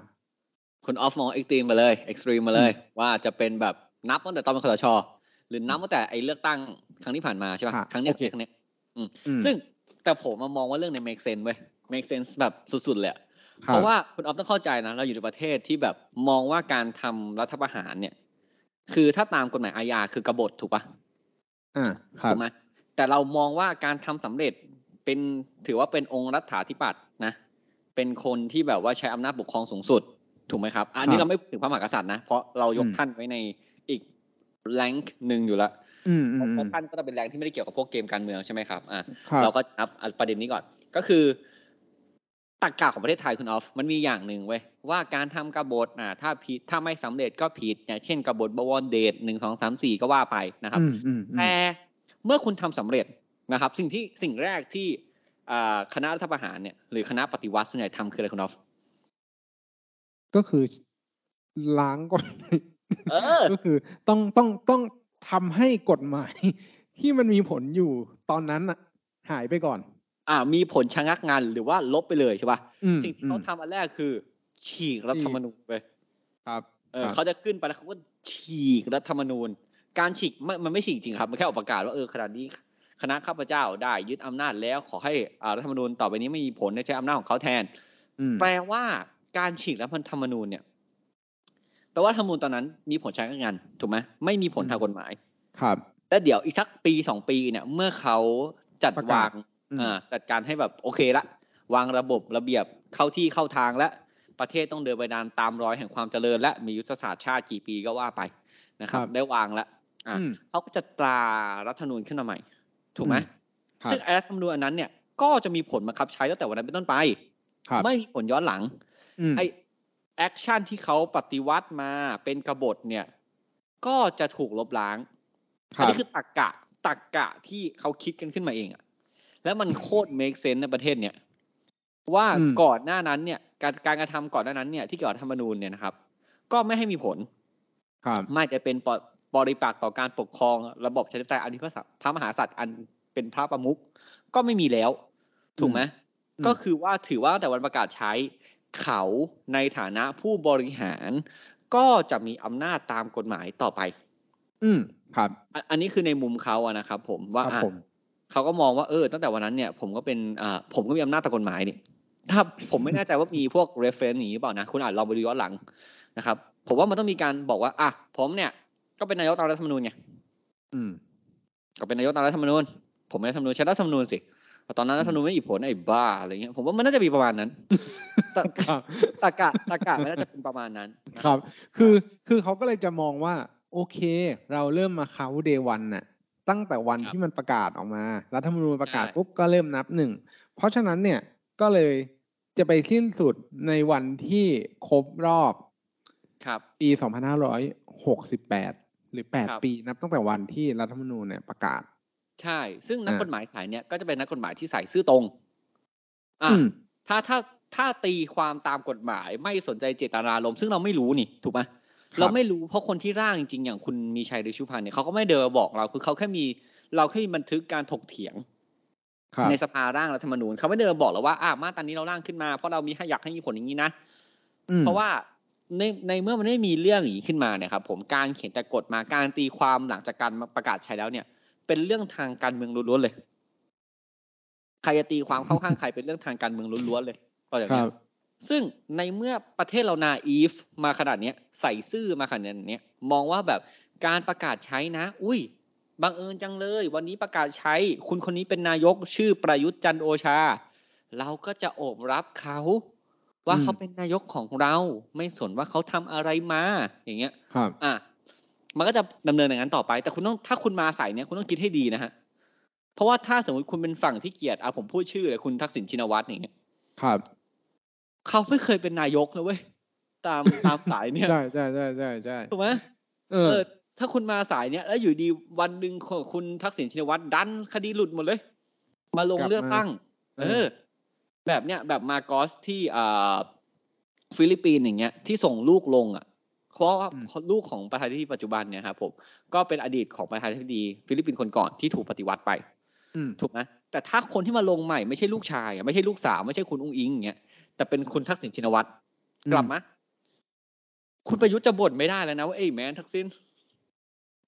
คุณออฟมอง extreme มาเลย extreme มาเลย ว่าจะเป็นแบบนับตั้งแต่ตอนเป็นคสชหรือนับตั้งแต่ไอ้เลือกตั้งครั้งที่ผ่านมาใช่ป่ะค่ะครั้งเนี้ยโอเคครั้งเนี้ยอืมซึ่งแต่ผมมามองว่าเรื่องใน make sense เว้ย make sense แบบสุดๆเลยอะคบเพราะว่าคุณออฟต้องเข้าใจนะ เราอยู่ในประเทศที่แบบมองว่าการทำรัฐประหารเนี่ย คือถ้าตามกฎหมายอาญาคือกบฏถูกปะ อ่าครับถูกไหมแต่เรามองว่าการทำสำเร็จเป็นถือว่าเป็นองค์รัฐาธิปัตย์นะ เป็นคนที่แบบว่าใช้อำนาจปกครองสูงสุด ถูกไหมครับ อันนี้ครับเราไม่ถึงพระมหากษัตริย์นะ เพราะเรายกอืมท่านไว้ในอีกแรงค์หนึ่งอยู่แล้วอืมอืมเพอืราะมท่านก็จะเป็นแรงที่ไม่ได้เกี่ยวกับพวกเกมการเมืองใช่ไหมครับอะครับเราก็นับประเด็นนี้ก่อน ก็คือ ตักกะของประเทศไทยคุณออฟมันมีอย่างหนึ่งเว้ยว่าการทำกบฏอะถ้าผิดถ้าไม่สำเร็จก็ผิดอย่างเช่นกบฏบวรเดชหนึ่งสองสามสี่ก็ว่าไปนะครับอืมอืมอืมแต่เมื่อคุณทำสำเร็จนะครับ สิ่งที่สิ่งแรกที่อ่าคณะรัฐประหารเนี่ยหรือคณะปฏิวัติส่วนใหญ่ทำคืออะไรคุณออฟก็คือล้างกฎเออก็คือต้องต้องต้องทำให้กฎหมาย ที่มันมีผลอยู่ตอนนั้นอะหายไปก่อน อ่ามีผลชะงักงานหรือว่าลบไปเลยใช่ป่ะอืมสิ่งที่เขาอืมทำอันแรกคือ ฉีกรัฐธรรมนูญไปครับเออครับเขาจะขึ้นไปแล้วเขาก็ฉีกรัฐธรรมนูญ การฉีกไม่มันไม่ฉีกจริงครับมันแค่ออกประกาศว่าเออขณะนี้คณะข้าพเจ้าได้ยึดอำนาจแล้วขอให้อ่ารัฐธรรมนูญต่อไปนี้ไม่มีผลในใช้อำนาจของเขาแทนอืมแปลว่าการฉีกรัฐธรรมนูญเนี่ยแปลว่ารัฐธรรมนูญตอนนั้นมีผลใช้งานถูกไหมไม่มีผลทางกฎหมาย ครับ แล้วเดี๋ยวอีกสักปีสองปีเนี่ย เมื่อเขาจัดประกาวาศงอืมอ่า จัดการให้แบบโอเคละ วางระบบระเบียบเข้าที่เข้าทางและประเทศต้องเดินไปดานตามรอยแห่งความเจริญ และมียุทธศาสตร์ชาติกี่ปีก็ว่าไปนะครับ ได้วางแล้วอะอืมเขาก็จะตรารัฐธรรมนูญขึ้นมาใหม่ ถูกไหมครับซึ่งไอ้รัฐธรรมนูญอันนั้นเนี่ยก็จะมีผลบังคับใช้ตั้งแต่วันนั้นเป็นต้นไปครับไม่มีผลย้อนหลังอืมไอ้ action ที่เขาปฏิวัติมาเป็นกบฏเนี่ย ก็จะถูกลบล้างคอันรับนี้คือตักกะตักกะที่เขาคิดกันขึ้นมาเองอะ แล้วมันโคตร make sense ในประเทศเนี่ยว่าอืมก่อนหน้านั้นเนี่ย การการกระทำก่อนหน้านั้นเนี่ยที่เกี่ยวกับรัฐธรรมนูญเนี่ยนะครับ ก็ไม่ให้มีผลครับไม่จะเป็นปบริปักษ์ต่อการปกครองระบบประชาธิปไตยอันนี้พระสัพระมหากษัตริย์อันเป็นพระประมุขก็ไม่มีแล้ว ถูกไหมอืมก็คือว่าถือว่าตั้งแต่วันประกาศใช้เขาในฐานะผู้บริหาร ก็จะมีอำนาจตามกฎหมายต่อไป อืมครับ อันอันนี้คือในมุมเขาอะนะครับผมว่าครับอะผม เขาก็มองว่าเออตั้งแต่วันนั้นเนี่ยผมก็เป็นอ่าผมก็มีอำนาจตามกฎหมายนี่ถ้าผมไม่แน่ใจว่ามีพวก reference อย่างนี้หรือเปล่านะคุณอาจลองไปดูย้อนหลังนะครับ ผมว่ามันต้องมีการบอกว่าอะผมเนี่ย ก็เป็นนายกตามรัฐธรรมนูญไงอืม ก็เป็นนายกตามรัฐธรรมนูญผมไม่ได้รัฐธรรมนูญใช้รัฐธรรมนูญสิแต่ตอนนั้นรัฐธรรมนูญไม่มีผลไอ้บ้าอะไรเงี้ยผมว่ามันน่าจะมีประมาณนั้นตะครับตะกะตะกะมันน่าจะเป็นประมาณนั้นนะครับ คือคือเขาก็เลยจะมองว่า โอเค เราเริ่มมาเขาเดวันน่ะ ตั้งแต่วันที่มันประกาศออกมา รัฐธรรมนูญประกาศปุ๊บก็เริ่มนับหนึ่ง เพราะฉะนั้นเนี่ยก็เลยจะไปสิ้นสุดในวันที่ครบรอบครับปี 2568 หรือครับ8ปีนับตั้งแต่วันที่รัฐธรรมนูญเนี่ยประกาศ ใช่ ซึ่งนักอ่ากฎหมายสายเนี่ยก็จะเป็นนักกฎหมายที่ใส่ซื่อตรง อะอืมถ้าถ้าถ้าตีความตามกฎหมายไม่สนใจเจตนารมณ์ซึ่งเราไม่รู้นี่ ถูกไหมครับ เราไม่รู้เพราะคนที่ร่างจริงๆอย่างคุณมีชัยเดชชุพันธ์เนี่ยเขาก็ไม่เดินมาบอกเราคือเขาแค่มีเราแค่มีบันทึกการถกเถียงครับในสภาร่างรัฐธรรมนูญเขาไม่เดินมาบอกเราว่าอ่ามาตรานี้เราร่างขึ้นมาเพราะเรามีให้อยากให้มีผลอย่างนี้นะอืมเพราะว่าในในเมื่อมันไม่มีเรื่องอย่างนี้ขึ้นมาเนี่ยครับผมการเขียนแต่กฎมาการตีความหลังจากการประกาศใช้แล้วเนี่ย เป็นเรื่องทางการเมืองล้วนๆเลยใครจะตีความเข้าข้างใครเป็นเรื่องทางการเมืองล้วนๆเลยก็อย่างคนี้รับย ซึ่งในเมื่อประเทศเรานาอีฟมาขนาดเนี้ยใส่ซื่อมาขนาดเนี้ยมองว่าแบบการประกาศใช้นะ อุ้ยบังเอิญจังเลย วันนี้ประกาศใช้ คุณคนนี้เป็นนายกชื่อประยุทธ์จันทร์โอชา เราก็จะโอบรับเขาว่าอืมเขาเป็นนายกของเราไม่สนว่าเขาทำอะไรมา อย่างเงี้ย ครับ อะมันก็จะดำเนินอย่างนั้นต่อไป แต่คุณต้องถ้าคุณมาสายเนี้ยคุณต้องคิดให้ดีนะฮะเพราะว่าถ้าสมมติคุณเป็นฝั่งที่เกลียดอะผมพูดชื่อเลยคุณทักษิณชินวัตรอย่างเงี้ยครับ เขาไม่เคยเป็นนายกนะเว้ยตามตามสายเนี่ยใช่ใช่ใช่ใช่ใช่ถูกไหมเอเอออถ้าคุณมาสายเนี้ยแล้วอยู่ดีวันหนึ่งของคุณทักษิณชินวัตรดันคดีหลุดหมดเลย มาลงกลับมาเลือกตั้งเอเอออ แบบเนี้ยแบบมาโกอสที่อ่าฟิลิปปินส์อย่างเงี้ยที่ส่งลูกลงอะเพราะว่าลูกของประธานาธิบดีปัจจุบันเนี่ยครับผมก็เป็นอดีตของประธานาธิบดีฟิลิปปินส์คนก่อนที่ถูกปฏิวัติไปอืมถูกไหมแต่ถ้าคนที่มาลงใหม่ไม่ใช่ลูกชายอะไม่ใช่ลูกสาวไม่ใช่คุณอุ๊งอิ๊งอย่างเงี้ย แต่เป็นคุณทักษิณชินวัตรกลับมาคุณประยุทธ์จะบ่นไม่ได้แล้วนะว่าเอ้ยแมนทักษิณ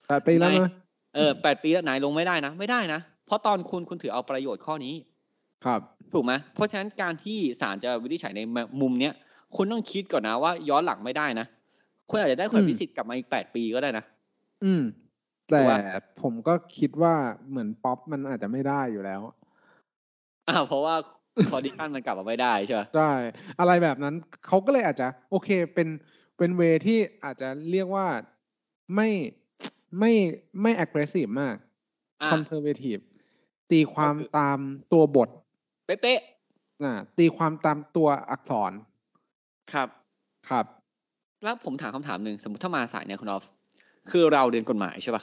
แปดปีแล้วนะเออแปดปีแล้วนายลงไม่ได้นะ ไม่ได้นะ เพราะตอนคุณคุณถือเอาประโยชน์ข้อนี้ ครับถูกไหมเพราะฉะนั้นการที่ศาลจะวินิจฉัยในมุมเนี้ยคุณต้องคิดก่อนนะว่าย้อนหลังไม่ได้นะคุณอาจจะได้คุณอืมพิสิทธิ์กลับมาอีกแปดปีก็ได้นะอืม แต่ถูกปะผมก็คิดว่าเหมือนป๊อปมันอาจจะไม่ได้อยู่แล้วอ่าเพราะว่า คอดิชันมันกลับมาไม่ได้ใช่ไหมใช่อะไรแบบนั้นเขาก็เลยอาจจะ โอเคเป็นเป็นเวที่อาจจะเรียกว่าไม่ไม่ไม่ aggressive มากอ่า conservative ตีความก็คือตามตัวบท เป๊ะนะตีความตามตัวอักษรๆครับครับ แล้วผมถามคำถามหนึ่งสมมติถ้ามาสายเนี่ยคุณออฟคือเราเรียนกฎหมายใช่ป่ะ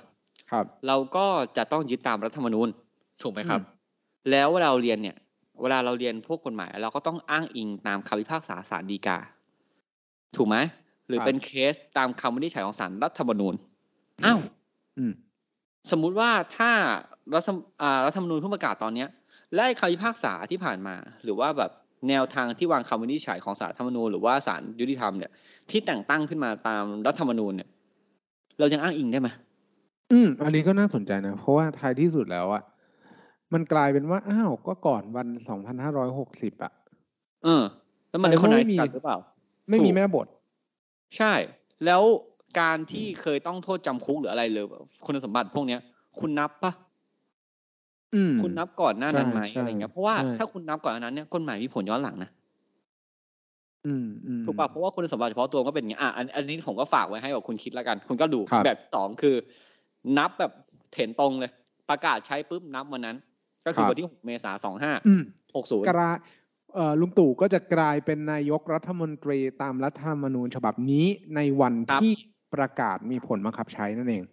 ครับ เราก็จะต้องยึดตามรัฐธรรมนูญถูกไหมครับอืมแล้วเวลาเราเรียนเนี่ย เวลาเราเรียนพวกกฎหมาย เราก็ต้องอ้างอิงตามคำพิพากษาศาลฎีกา ถูกไหมหรือเป็นเคสตามคำวินิจฉัยของศาลรัฐธรรมนูญอ้าวอืมสมมุติว่าถ้ารัฐธรรมอ่ารัฐธรรมนูญเพิ่งประกาศตอนเนี้ยและไอ้คำพิพากษาที่ผ่านมา หรือว่าแบบแนวทางที่วางคำวินิจฉัยของศาลรัฐธรรมนูญหรือว่าศาลยุติธรรมเนี่ยที่แต่งตั้งขึ้นมาตามรัฐธรรมนูญเนี่ย เรายังอ้างอิงได้ไหมอืม อันนี้ก็น่าสนใจนะ เพราะว่าท้ายที่สุดแล้วอะ มันกลายเป็นว่าอ้าวก็ก่อนวันสองพันห้าร้อยหกสิบอะเออ แล้วมันแต่ได้คนไหนไม่มีกัดหรือเปล่า ไม่ถูมีกแม่บท ใช่ แล้วการที่เคยต้องโทษจำคุกหรืออะไรเลยคุณสมบัติพวกเนี้ย คุณนับปะอืมคุณนับก่อนหน้านั้นไหมใช่อะไรเงี้ยเพราะว่าใช่ถ้าคุณนับก่อนหน้านั้นเนี่ยกฎหมายมีผลย้อนหลังนะอืมอืมถูกป่ะเพราะว่าคุณสมบัติเฉพาะตัวก็เป็นอย่างเงี้ยอะอันอันนี้ผมก็ฝากไว้ให้กับคุณคิดแล้วกัน คุณก็ดูครับแบบสองคือ นับแบบเถนตรงเลย ประกาศใช้ปุ๊บนับวันนั้น ก็คือวันที่หกเมษาสองห้าอืมหกศูนย์กลายเอ่อลุงตู่ก็จะกลายเป็นนายกรัฐมนตรีตามรัฐธรรมนูญฉบับนี้ในวันที่ประกาศมีผลบังคับใช้นั่นเอง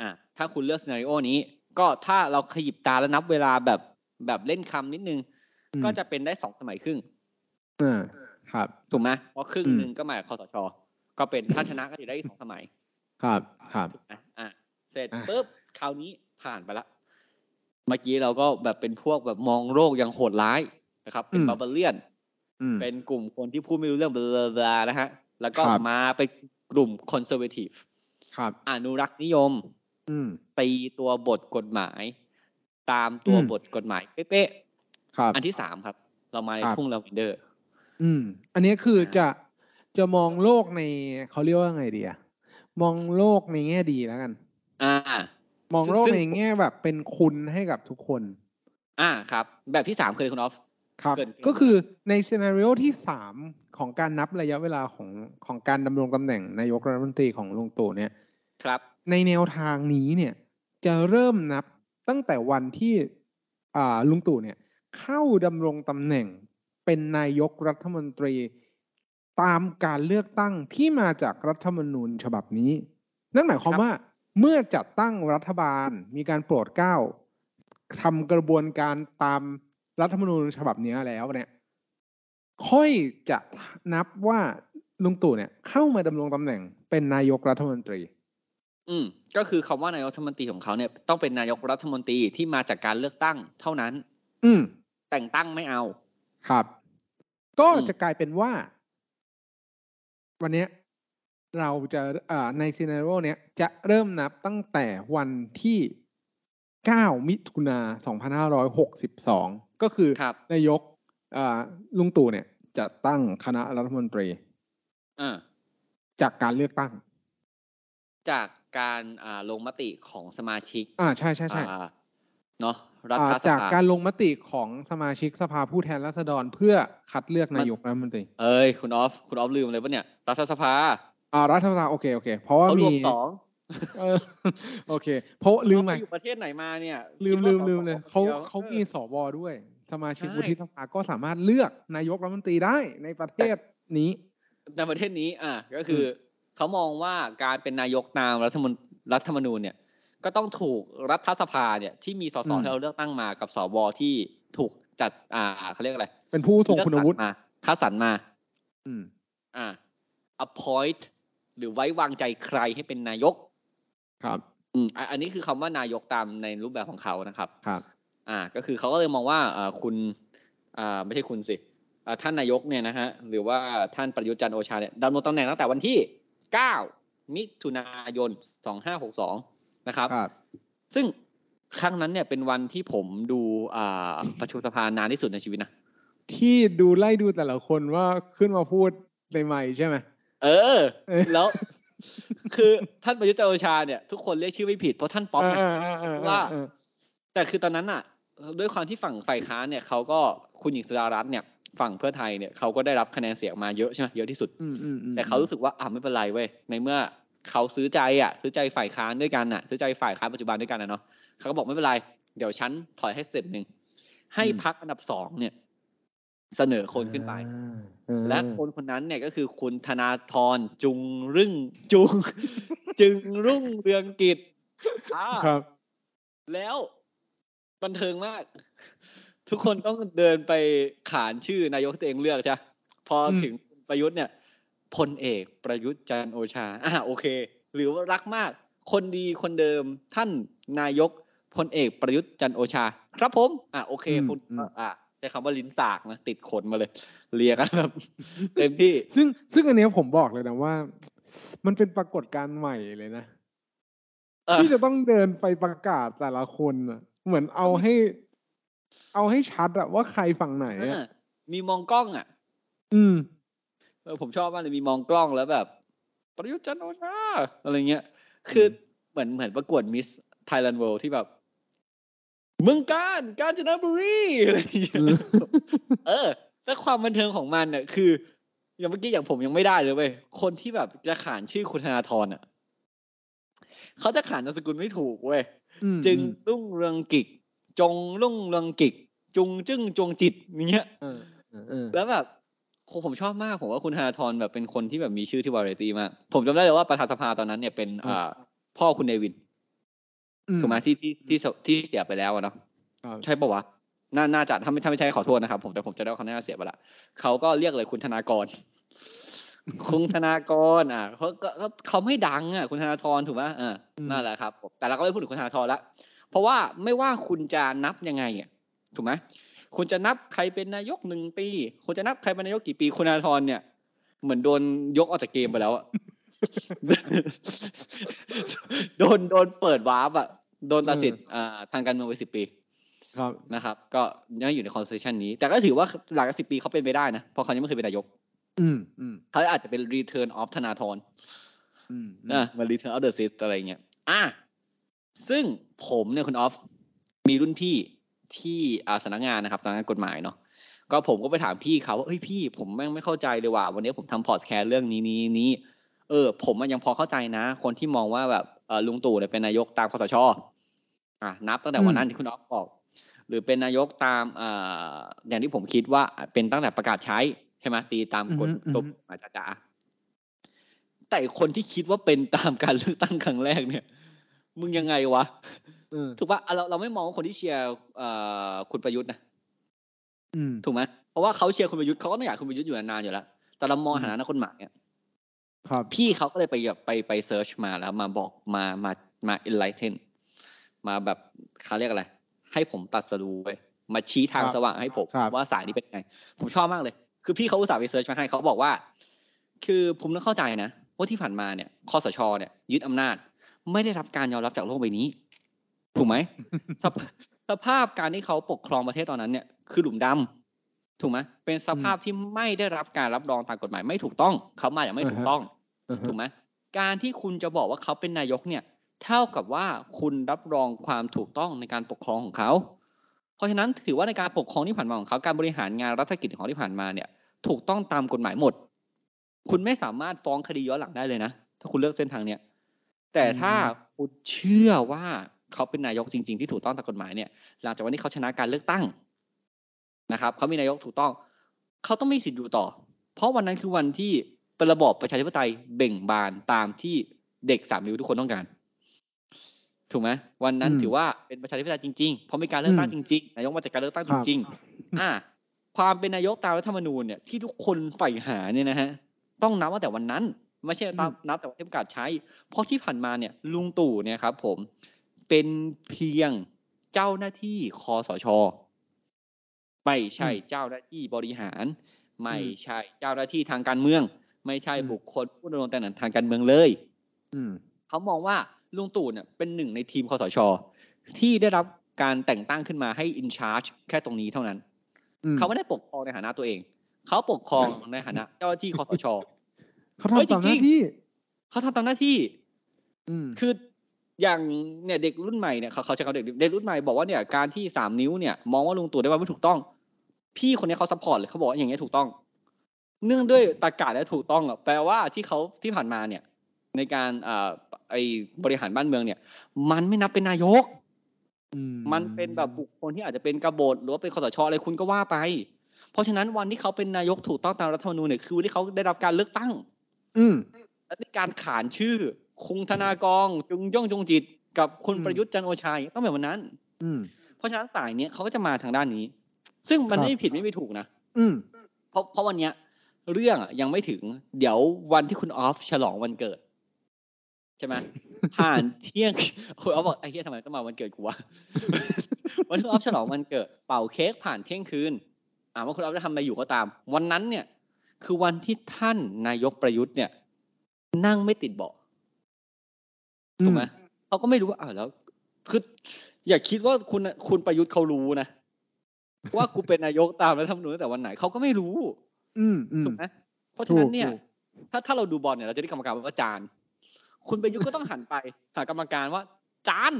อะถ้าคุณเลือกซีนารีโอนี้ ก็ถ้าเราขยิบตาแล้วนับเวลาแบบแบบเล่นคำนิดนึงอืมก็จะเป็นได้สองสมัยครึ่งอ่าครับ ถูกไหมเพราะครึ่งอืมหนึ่งก็มาจากคอสช ก็เป็นถ้าชนะก็จะได้อีกสองสมัย ครับ ครับถูกไหมอะเสร็จอะปุ๊บคราวนี้ผ่านไปละ เมื่อกี้เราก็แบบเป็นพวกแบบมองโลกอย่างโหดร้ายนะครับ เป็น barbarian อืมเป็นกลุ่มคนที่พูดไม่รู้เรื่อง blah blah นะฮะ แล้วก็ครับมาเป็นกลุ่ม conservative ครับอนุรักษ์นิยมอืมตีตัวบทกฎหมาย ตามตัวอืมบทกฎหมายเป๊ะครับๆอันที่สามครับ เรามาในครับทุ่งลาเวนเดอร์ อืม อันนี้คืออ่าจะจะมองโลกในเขาเรียกว่าไงดีอะมองโลกในแง่ดีแล้วกัน อ่า มองโลกซึ่งในแง่แบบเป็นคุณให้กับทุกคน อ่าครับ แบบที่สามคืออะไรคุณออฟครับเกินเกินก็คือในซีนารีโอที่สามของการนับระยะเวลาของของการดำรงตำแหน่งนายกรัฐมนตรีของลุงตู่เนี่ย ครับ ในแนวทางนี้เนี่ยจะเริ่มนับตั้งแต่วันที่อ่าลุงตู่เนี่ย เข้าดำรงตำแหน่งเป็นนายกรัฐมนตรีตามการเลือกตั้งที่มาจากรัฐธรรมนูญฉบับนี้ นั่นหมายความครับว่า เมื่อจัดตั้งรัฐบาลมีการโปรดเกล้าทำกระบวนการตามรัฐธรรมนูญฉบับนี้แล้วเนี่ย ค่อยจะนับว่าลุงตู่เนี่ย เข้ามาดำรงตำแหน่งเป็นนายกรัฐมนตรี อืม ก็คือคำว่านายกรัฐมนตรีของเขาเนี่ย ต้องเป็นนายกรัฐมนตรีที่มาจากการเลือกตั้งเท่านั้น อืม แต่งตั้งไม่เอา ครับ ก็อืมจะกลายเป็นว่า วันเนี้ย เราจะอ่าในซีนารีโอเนี้ยจะเริ่มนับตั้งแต่วันที่ 9 มิถุนา2562 ก็คือครับนายกอ่าลุงตู่เนี่ย จะตั้งคณะรัฐมนตรีอ่าจากการเลือกตั้ง จากการอ่าลงมติของสมาชิก อ่าใช่ใช่ใช่อ่าเนาะรัฐอ่าสจากภาการลงมติของสมาชิกสภาผู้แทนราษฎรเพื่อคัดเลือกนายกรัฐมนตรี เอ้ย คุณออฟ คุณออฟลืมเลยปะเนี่ย รัฐสภา อ่ารัฐสภาโอเคโอเค เพราะว่าเขารมีวมสองเออโอเค เพราะลืมไปไปอยู่ประเทศไหนมาเนี่ย ลืมคิลืดมว่าลืมเลยสเขาดียวเขามีออสวด้วย สมาชิกใช่วุฒิสภาก็สามารถเลือกนายกรัฐมนตรีได้ในประเทศนี้ ในประเทศนี้ อะก็คืออเขามองว่าการเป็นนายกตามรัฐมนรัฐธรรมนูญเนี่ย ก็ต้องถูกรัฐสภาเนี่ยที่มีสสอืมที่เราเลือกตั้งมากับสวที่ถูกจัด อ่าเขาเรียกอะไร เป็นผู้ทรงคุณวุฒิเลือกสรรมาคัดสรรมา อืม อ่า appoint หรือไว้วางใจใครให้เป็นนายก ครับ อืมอะอันนี้คือคำว่านายกตามในรูปแบบของเขานะครับ ครับ อ่า ก็คือเขาก็เลยมองว่าอ่าคุณอ่าไม่ใช่คุณสิอ่าท่านนายกเนี่ยนะฮะ หรือว่าท่านประยุทธ์จันทร์โอชาเนี่ยดำรงตำแหน่งตั้งแต่วันที่9มิถุนายน2562นะครับครับ ซึ่งครั้งนั้นเนี่ยเป็นวันที่ผมดูอ่าประชุมสภานานที่สุดในชีวิตนะที่ดูไล่ดูแต่ละคนว่าขึ้นมาพูดในไมค์ใช่ไหม เออเออ แล้ว คือท่านประยุทธ์จันทร์โอชาเนี่ยทุกคนเรียกชื่อไม่ผิดเพราะท่านป๊อปไงเออเออเออเออว่าเออแต่คือตอนนั้นอะ ด้วยความที่ฝั่งฝ่ายค้านเนี่ยเขาก็คุณหญิงสุดารัตน์เนี่ยฝั่งเพื่อไทยเนี่ยเขาก็ได้รับคะแนนเสียงมาเยอะใช่ไหมเยอะที่สุดอืมอืมอืมแต่เขารู้สึกว่าอ่าไม่เป็นไรเว้ยในเมื่อเขาซื้อใจอะ ซื้อใจฝ่ายค้านด้วยกันอะ ซื้อใจฝ่ายค้านปัจจุบันด้วยกันนะเนาะเขาก็บอกไม่เป็นไร เดี๋ยวฉันถอยให้เสร็จหนึ่งให้พักอันดับสองเนี่ย เสนอคนขึ้นไปอ่าและคนคนนั้นเนี่ยก็คือคุณธนาธรจุงรึ่งจุง จึงรุ่งเรืองกิจอ่าครับ แล้วบันเทิงมาก ทุกคนต้องเดินไปขานชื่อนายกที่ตัวเองเลือกใช่ปะพออมถึงประยุทธ์เนี่ยพลเอกประยุทธ์จันทร์โอชาอ่าโอเค หรือว่ารักมาก คนดีคนเดิมท่านนายกพลเอกประยุทธ์จันทร์โอชา ครับผม อ่าโอเคอืมพูดอืมอ่าใช้คำว่าลิ้นสากนะติดขนมาเลย เลียกันแบบเต็มที่ ซึ่งซึ่งอันเนี้ยผมบอกเลยนะว่า มันเป็นปรากฏการณ์ใหม่เลยนะเออที่จะต้องเดินไปประกาศแต่ละคนอะเหมือนเอาให้ เอาให้ชัดอะว่าใครฝั่งไหนเออะอมีมองกล้องอะอืมเออผมชอบมากเลยมีมองกล้องแล้วแบบ ประยุทธ์จันทร์โอชาอะไรเงี้ย คือเหมือนเหมือนประกวดมิสไทยแลนด์เวิลด์ที่แบบ เมืองการกาญจนบุรีอะไรเงี้ยอืมเออแล้วความบันเทิงของมันเนี่ยคือ อย่างเมื่อกี้อย่างผมยังไม่ได้เลยเว้ยคนที่แบบจะขานชื่อคุณธนาธรอะเขาจะขานนามสกุลไม่ถูกเว้ยอืมจึงรุ่งเรืองกิจจงรุ่งเรืองกิจจุงจึ้งจวงจิตอย่างเงี้ยเออเออเออแล้วแบบโหผมชอบมากผมว่าคุณธนาธรแบบเป็นคนที่แบบมีชื่อที่วาไรตี้มาก ผมจำได้เลยว่าประธานสภาตอนนั้นเนี่ยเป็นอ่าพ่อคุณเนวินอื ถูกไหมที่ที่ที่ที่เสียไปแล้วอะเนาะครับใช่ปะวะน่าน่าจะถ้าไม่ถ้าไม่ใช่ขอโทษนะครับ ผมแต่ผมจะได้ว่าเขาน่าจะเสียไปละเขาก็เรียกเลยคุณธนากร คุณธนากรอะเขาก็ก็เขาไม่ดังอะ คุณธนาธรถูกไหมอ่านั่นแหละครับผมแต่เราก็ไม่พูดถึงคุณธนาธรละเพราะว่าไม่ว่าคุณจะนับยังไงอะถูกไหมคุณจะนับใครเป็นนายกหนึ่งปี คุณจะนับใครเป็นนายกกี่ปีคุณธนาธรเนี่ย เหมือนโดนยกออกจากเกมไปแล้วอะ โดนโดนเปิดวาร์ปอะโดนตัดสิทธิ์อ่าทางการเมืองไปสิบปีครับนะครับ ก็ยังอยู่ในคอนเซชันนี้ แต่ก็ถือว่าหลังจากสิบปีเขาเป็นไปได้นะเพราะเขายังไม่เคยเป็นนายก อืมอืมเขาอาจจะเป็น return of ธนาธรอืมนะมา return of the Sith อะไรเงี้ยอะซึ่งผมเนี่ยคุณออฟมีรุ่นพี่ที่อาสำนักงานนะครับสำนักงานกฎหมายเนาะก็ผมก็ไปถามพี่เขาว่าเอ้ยพี่ผมแม่งไม่เข้าใจเลยว่ะวันนี้ผมทำพอดแคสต์เรื่องนี้นี้นี้ เออ ผมอะยังพอเข้าใจนะ คนที่มองว่าแบบเออลุงตู่เนี่ยเป็นนายกตามคสชอะนับตั้งแต่วันนั้นที่คุณออฟบอก หรือเป็นนายกตามอ่าอย่างที่ผมคิดว่าเป็นตั้งแต่ประกาศใช้ใช่ไหมตีตามกฎตุบอาจจะแต่คนที่คิดว่าเป็นตามการเลือกตั้งครั้งแรกเนี่ย มึงยังไงวะเออถูกปะอะเราเราไม่มองว่าคนที่เชียร์เอ่อคุณประยุทธ์นะอืมถูกไหมเพราะว่าเขาเชียร์คุณประยุทธ์เขาก็ต้องอยากให้คุณประยุทธ์อยู่นานๆอยู่แล้วแต่เรามองอืมฐานะนักกฎหมายเนี่ยครับ พี่เขาก็เลยไปแบบไปไปเซิร์ชมาแล้วมาบอกมามามา enlighten มาแบบเขาเรียกอะไร ให้ผมตัดสรู้ไปมาชี้ทางครับสว่างให้ผมครับว่าสายนี้เป็นไง ผมชอบมากเลย คือพี่เขาอุตส่าห์ไปเซิร์ชมาให้เขาบอกว่า คือผมต้องเข้าใจนะว่าที่ผ่านมาเนี่ยคอสชเนี่ยยึดอำนาจ ไม่ได้รับการยอมรับจากโลกใบนี้ ถูกไหมสภสภาพการที่เขาปกครองประเทศตอนนั้นเนี่ย คือหลุมดำ ถูกไหมเป็นสภาพที่ไม่ได้รับการรับรองตามกฎหมายไม่ถูกต้องเขามาอย่างไม่ถูกต้องอือฮะถูกไหมการที่คุณจะบอกว่าเขาเป็นนายกเนี่ย เท่ากับว่าคุณรับรองความถูกต้องในการปกครองของเขา เพราะฉะนั้นถือว่าในการปกครองที่ผ่านมาของเขาการบริหารงานรัฐกิจของเขาที่ผ่านมาเนี่ย ถูกต้องตามกฎหมายหมด คุณไม่สามารถฟ้องคดีย้อนหลังได้เลยนะถ้าคุณเลือกเส้นทางเนี้ยแต่ถ้าคุณเชื่อว่าเขาเป็นนายกจริง ๆ ที่ถูกต้องตามกฎหมายเนี่ย หลังจากวันนี้เขาชนะการเลือกตั้ง นะครับเขามีนายกถูกต้องเขาต้องมีสิทธิ์อยู่ต่อ เพราะวันนั้นคือวันที่เป็นระบอบประชาธิปไตยเบ่งบานตามที่เด็กสามนิ้วทุกคนต้องการ ถูกไหมวันนั้นอืมถือว่าเป็นประชาธิปไตยจริงๆเพราะมีการเลือกตั้งจริงๆนายกมาจากการเลือกตั้งคจรับริงๆอ่าความเป็นนายกตามรัฐธรรมนูญเนี่ยที่ทุกคนใฝ่หาเนี่ยนะฮะต้องนับว่าแต่วันนั้นไม่ใช่นับนับแต่วันที่ประกาศใช้ เพราะที่ผ่านมาเนี่ยลุงตู่เนี่ยครับผมเป็นเพียงเจ้าหน้าที่คอสช ไม่ใช่เจ้าหน้าที่บริหาร ไม่ใช่เจ้าหน้าที่ทางการเมือง ไม่ใช่บุคคลผู้ดำรงตำแหน่งทางการเมืองเลย อืมเขามองว่าลุงตู่เนี่ยเป็นหนึ่งในทีมคอสช ที่ได้รับการแต่งตั้งขึ้นมาให้อินชาร์จแค่ตรงนี้เท่านั้นอืมเขาไม่ได้ปกครองในฐานะตัวเอง เขาปกครองในฐานะเจ้าหน้าที่คอสชเขาเฮ้ยทำตามหจริน้างๆที่เขาทำตามหน้าที่อืมคือ อย่างเนี่ยเด็กรุ่นใหม่เนี่ยเขาเขาใช้คำเด็กเด็กรุ่นใหม่บอกว่าเนี่ยการที่สามนิ้วเนี่ยมองว่าลุงตู่ได้ว่าไม่ถูกต้อง พี่คนนี้เขา support เลยเขาบอกว่าอย่างเงี้ยถูกต้อง เนื่องด้วยตากาศและถูกต้องอะแปลว่าที่เขาที่ผ่านมาเนี่ย ในการอ่าไอบริหารบ้านเมืองเนี่ย มันไม่นับเป็นนายกอืมันเป็นแบบบุคคลที่อาจจะเป็นกบฏหรือว่าเป็นคสชอะไรคุณก็ว่าไป เพราะฉะนั้นวันที่เขาเป็นนายกถูกต้องตามรัฐธรรมนูญเนี่ยคือวันที่เขาได้รับการเลือกตั้ง อืมและในการขานชื่อ คุงธนากรจุงย่องจงจิต กับคุณอืมประยุทธ์จันทร์โอชาต้องเป็นวันนั้น อืมเพราะฉะนั้นสายเนี้ยเขาก็จะมาทางด้านนี้ ซึ่งมันครับไม่ผิดไม่มีถูกนะอืมเพราะเพราะวันเนี้ย เรื่องอะยังไม่ถึง เดี๋ยววันที่คุณออฟฉลองวันเกิดใช่ไหมผ่านเที่ยงคุณออฟบอกไอ้เหี้ยทำไมต้องมาวันเกิดกูวะวันที่คุณออฟฉลองวันเกิด เป่าเค้กผ่านเที่ยงคืนอ่าว่าคุณออฟจะทำอะไรอยู่ก็ตาม วันนั้นเนี่ย คือวันที่ท่านนายกประยุทธ์เนี่ย นั่งไม่ติดเบาะ ถูกไหมเขาก็ไม่รู้ว่าอ่าแล้วคืออย่าคิดว่าคุณคุณประยุทธ์เขารู้นะว่ากูเป็นนายกตามรัฐธรรมนูญตั้งแต่วันไหนเขาก็ไม่รู้ อืมอืมถูกไหมเพราะฉะนั้นเนี่ยถูกถ้าถ้าเราดูบอลเนี่ยเราจะได้กรรมการว่าจานคุณประยุทธ์ก็ต้องหันไป หากรรมการว่า จาน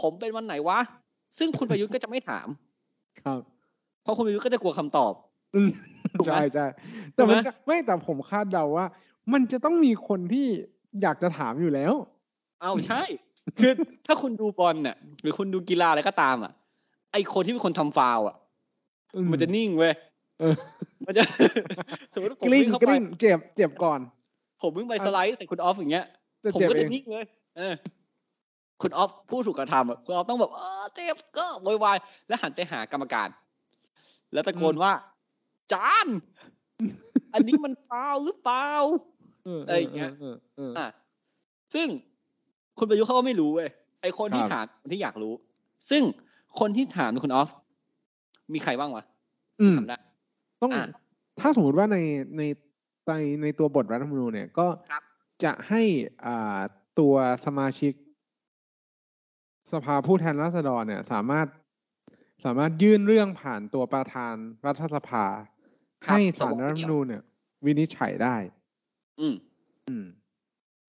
ผมเป็นวันไหนวะ ซึ่งคุณประยุทธ์ก็จะไม่ถาม ครับ เพราะคุณประยุทธ์ก็จะกลัวคำตอบอืมถูกไหมใช่ใช่แต่มันถูกไหมก็ไม่แต่ผมคาดเดาว่า มันจะต้องมีคนที่อยากจะถามอยู่แล้ว เอาใช่ คือถ้าคุณดูบอลเนี่ยหรือคุณดูกีฬาอะไรก็ตามอะ ไอคนที่เป็นคนทำฟาวล์อะอืมันจะนิ่งเว้ยเออมันจะสมมติผมกลิ้งวิ่งเข้ากไปลิ้งเจ็บเจ็บก่อน ผมวิ่งไปสไลด์ใส่คุณออฟอย่างเงี้ยจะผมเจ็บก็เอจะงนิ่งเลย เออ คุณออฟผู้ถูกกระทำอะคุณออฟต้องแบบเออเจ็บก็โวยวายแล้วหันไปหากรรมการ แล้วตะโกนว่า จาน อันนี้มันฟาวล์หรือเปล่าเอออะไรอย่างเงี้ยเออเออเอออะซึ่ง คุณประยุทธ์เขาก็ไม่รู้เว้ยไอคนที่ครับถามคนที่อยากรู้ ซึ่งคนที่ถามคุณออฟมีใครบ้างวะอืมทำได้ต้องอะถ้าสมมติว่าในในในในตัวบทรัฐธรรมนูญเนี่ยก็ครับจะให้อ่าตัวสมาชิก สภาผู้แทนราษฎรเนี่ย สามารถสามารถยื่นเรื่องผ่านตัวประธานรัฐสภาครับให้ศาลสวรัฐธรรมนูญเนี่ย วินิจฉัยได้ อืมอืม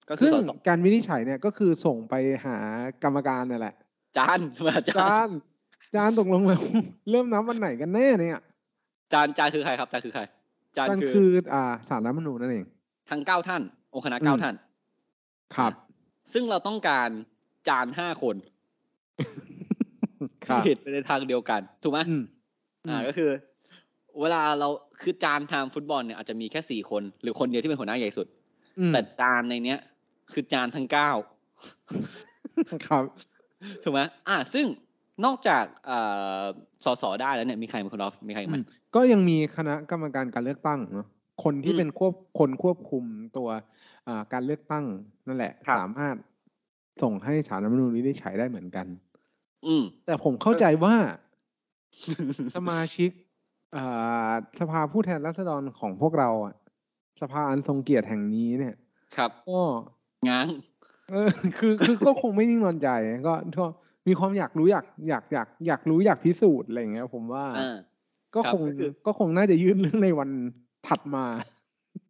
ก็คือซึ่งสสการวินิจฉัยเนี่ยก็คือส่งไปหากรรมการนั่นแหละจานสมาจาจาน นจานตกลงแล้วเริ่มนับวันไหนกันแน่เนี่ยจานจานคือใครครับจานคือใครจานจานคือคืออ่าสารรัฐธรรมนูญนั่นเอง ทั้งเก้าท่านองค์คณะเก้าอืม ท่าน ครับ ซึ่งเราต้องการจานห้าคนครัที่บเห็นไปในทางเดียวกันถูกไหมอืมอ่าก็คือ เวลาเราคือจานทางฟุตบอลเนี่ยอาจจะมีแค่สี่คน หรือคนเดียวที่เป็นหัวหน้าใหญ่สุด อืมแต่จานในเนี้ย คือจานทั้งเก้าครับถูกไหมอ่าซึ่งนอกจากเอ่อสสได้แล้วเนี่ยมีใครเป็นคนออฟมีใครอีกไหมอืมก็ยังมีคณะกรรมการการเลือกตั้งเนาะคนที่อืมเป็นควบคนควบคุมตัวอ่าการเลือกตั้งนั่นแหละครับสามารถส่งให้สารรัฐธรรมนูญวินิจฉัยได้เหมือนกัน อืม แต่ผมเข้าใจว่า สมาชิกอ่าสภาผู้แทนราษฎรของพวกเราอะสภาอันทรงเกียรติแห่งนี้เนี่ย ครับก็ ง้างเออคือคือก็คงไม่นิ่งนอนใจก็ก็มีความอยากรู้อยากอยากอยากอยากรู้อยากพิสูจน์อะไรอย่างเงี้ย ผมว่าอ่าก็ครับคงก็คือก็คงน่าจะยื่นเรื่องในวันถัดมา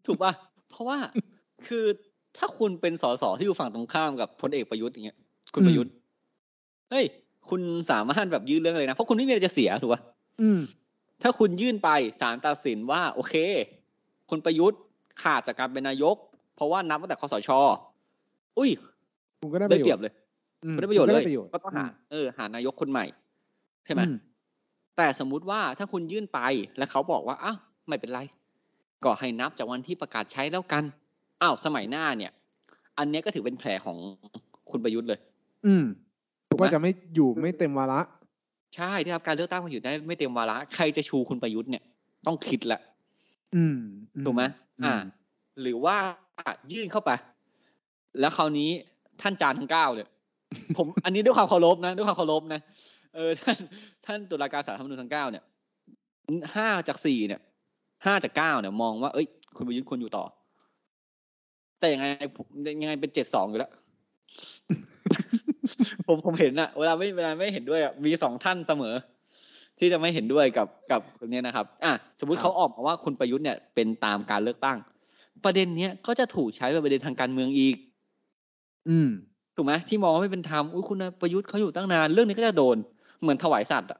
ถูกป่ะเพราะว่าคือถ้าคุณเป็นสสที่อยู่ฝั่งตรงข้ามกับพลเอกประยุทธ์อย่างเงี้ย คุณประยุทธ์เฮ้ยคุณสามารถแบบยื่นเรื่องอะไรนะ เพราะคุณไม่มีอะไรจะเสียถูกปะอืมถ้าคุณยื่นไปศาลตัดสินว่า โอเค คุณประยุทธ์ขาดจากการเป็นนายก เพราะว่านับตั้งแต่คอสช อุ้ยคุณก็ได้ได้เปรียบเลยอืมไม่ได้ประโยชน์คุณเลก็ยได้ประโยชน์ก็ต้องหาเออหานายกคนใหม่ใช่ไหมอืแต่สมมุติว่าถ้าคุณยื่นไปแล้วเขาบอกว่าอ้าวไม่เป็นไร ก็ให้นับจากวันที่ประกาศใช้แล้วกันอ้าวสมัยหน้าเนี่ย อันเนี้ยก็ถือเป็นแผลของคุณประยุทธ์เลย อืมถูกไหมว่าจะไม่อยู่ไม่เต็มวาระ ใช่ที่รับการเลือกตั้งมาอยู่ได้ไม่เต็มวาระใครจะชูคุณประยุทธ์เนี่ยต้องคิดละอืมถูกไหมอ่า หรือว่ายื่นเข้าไป แล้วคราวนี้ท่านจานทั้งเก้าเนี่ยผมอันนี้ด้วยความเคารพนะด้วยความเคารพนะเออท่านท่านตุลาการศาลรัฐธรรมนูญทั้งเก้าเนี่ยห้าจากสี่เนี่ยห้าจากเก้าเนี่ยมองว่า เอ้ย คุณประยุทธ์ควรอยู่ต่อ แต่ยังไงผมยังไงเป็นเจ็ดสองอยู่แล้วผมผมเห็นอะเวลาไม่เวลาไม่เห็นด้วยอะมีสองท่านเสมอ ที่จะไม่เห็นด้วยกับกับคนเนี้ยนะครับ อะสมมุติเขาออกมาว่าคุณประยุทธ์เนี่ยเป็นตามการเลือกตั้ง ประเด็นเนี้ยก็จะถูกใช้เป็นประเด็นทางการเมืองอีก อืมถูกไหมที่มองว่าไม่เป็นธรรมอุ้ยคุณประยุทธ์เขาอยู่ตั้งนาน เรื่องนี้ก็จะโดนเหมือนถวายสัตว์อะ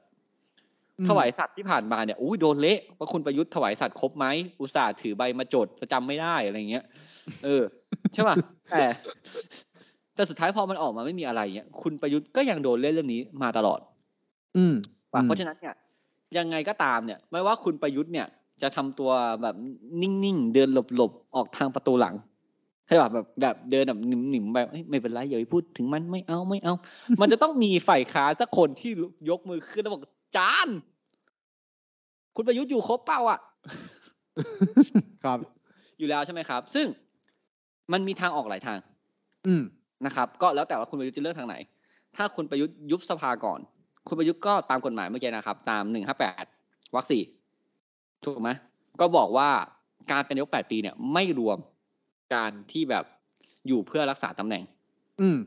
อืมถวายสัตว์ที่ผ่านมาเนี่ยอุ้ยโดนเละว่าคุณประยุทธ์ถวายสัตว์ครบไหมอุตส่าห์ถือใบมาจดแล้วจำไม่ได้อะไรเงี้ย เออใช่ป่ะแต่แต่สุดท้ายพอมันออกมาไม่มีอะไรเงี้ยคุณประยุทธ์ก็ยังโดนเล่นเรื่องนี้มาตลอด อืมเพราะฉะนั้นเนี่ยยังไงก็ตามเนี่ย ไม่ว่าคุณประยุทธ์เนี่ย จะทำตัวแบบนิ่งๆเดินหลบๆออกทางประตูหลัง ให้แบบแบบแบบเดินแบบหนิมๆแบบเอ้ยไม่เป็นไรอย่าไปพูดถึงมันไม่เอาไม่เอา มันจะต้องมีฝ่ายค้านสักคนที่ยกมือขึ้นแล้วบอกจาน คุณประยุทธ์อยู่ครบเป้าอะ ครับ อยู่แล้วใช่ไหมครับ ซึ่งมันมีทางออกหลายทาง อืมนะครับ ก็แล้วแต่ว่าคุณประยุทธ์จะเลือกทางไหน ถ้าคุณประยุทธ์ยุบสภาก่อน คุณประยุทธ์ก็ตามกฎหมายเมื่อกี้นะครับ ตามหนึ่งห้าแปดวรรคสี่ถูกไหมก็บอกว่าการเป็นนายกแปดปีเนี่ย ไม่รวม การที่แบบอยู่เพื่อรักษาตำแหน่ง อืม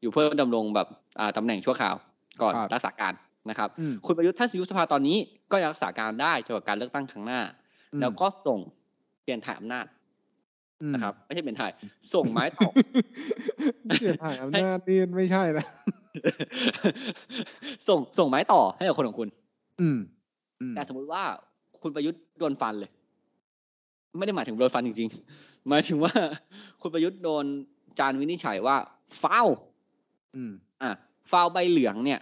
อยู่เพื่อดำรงแบบอ่าตำแหน่งชั่วคราวก่อนครับรักษาการนะครับอืมคุณประยุทธ์ถ้ายุบสภาตอนนี้ก็ยังรักษาการได้จนกว่าการเลือกตั้งครั้งหน้า แล้วก็ส่งเปลี่ยนถ่ายอำนาจอืมนะครับ ไม่ใช่เปลี่ยนถ่าย ส่งไม้ต่อเปลี่ยนถ่ายอำนาจนี่ไม่ใช่นะส่งส่งไม้ต่อให้กับคนของคุณ อืมอืมแต่สมมุติว่าคุณประยุทธ์โดนฟันเลย ไม่ได้หมายถึงโดนฟันจริงๆ หมายถึงว่าคุณประยุทธ์โดนจานวินิจฉัยว่าฟาวอืม อะฟาวใบเหลืองเนี่ย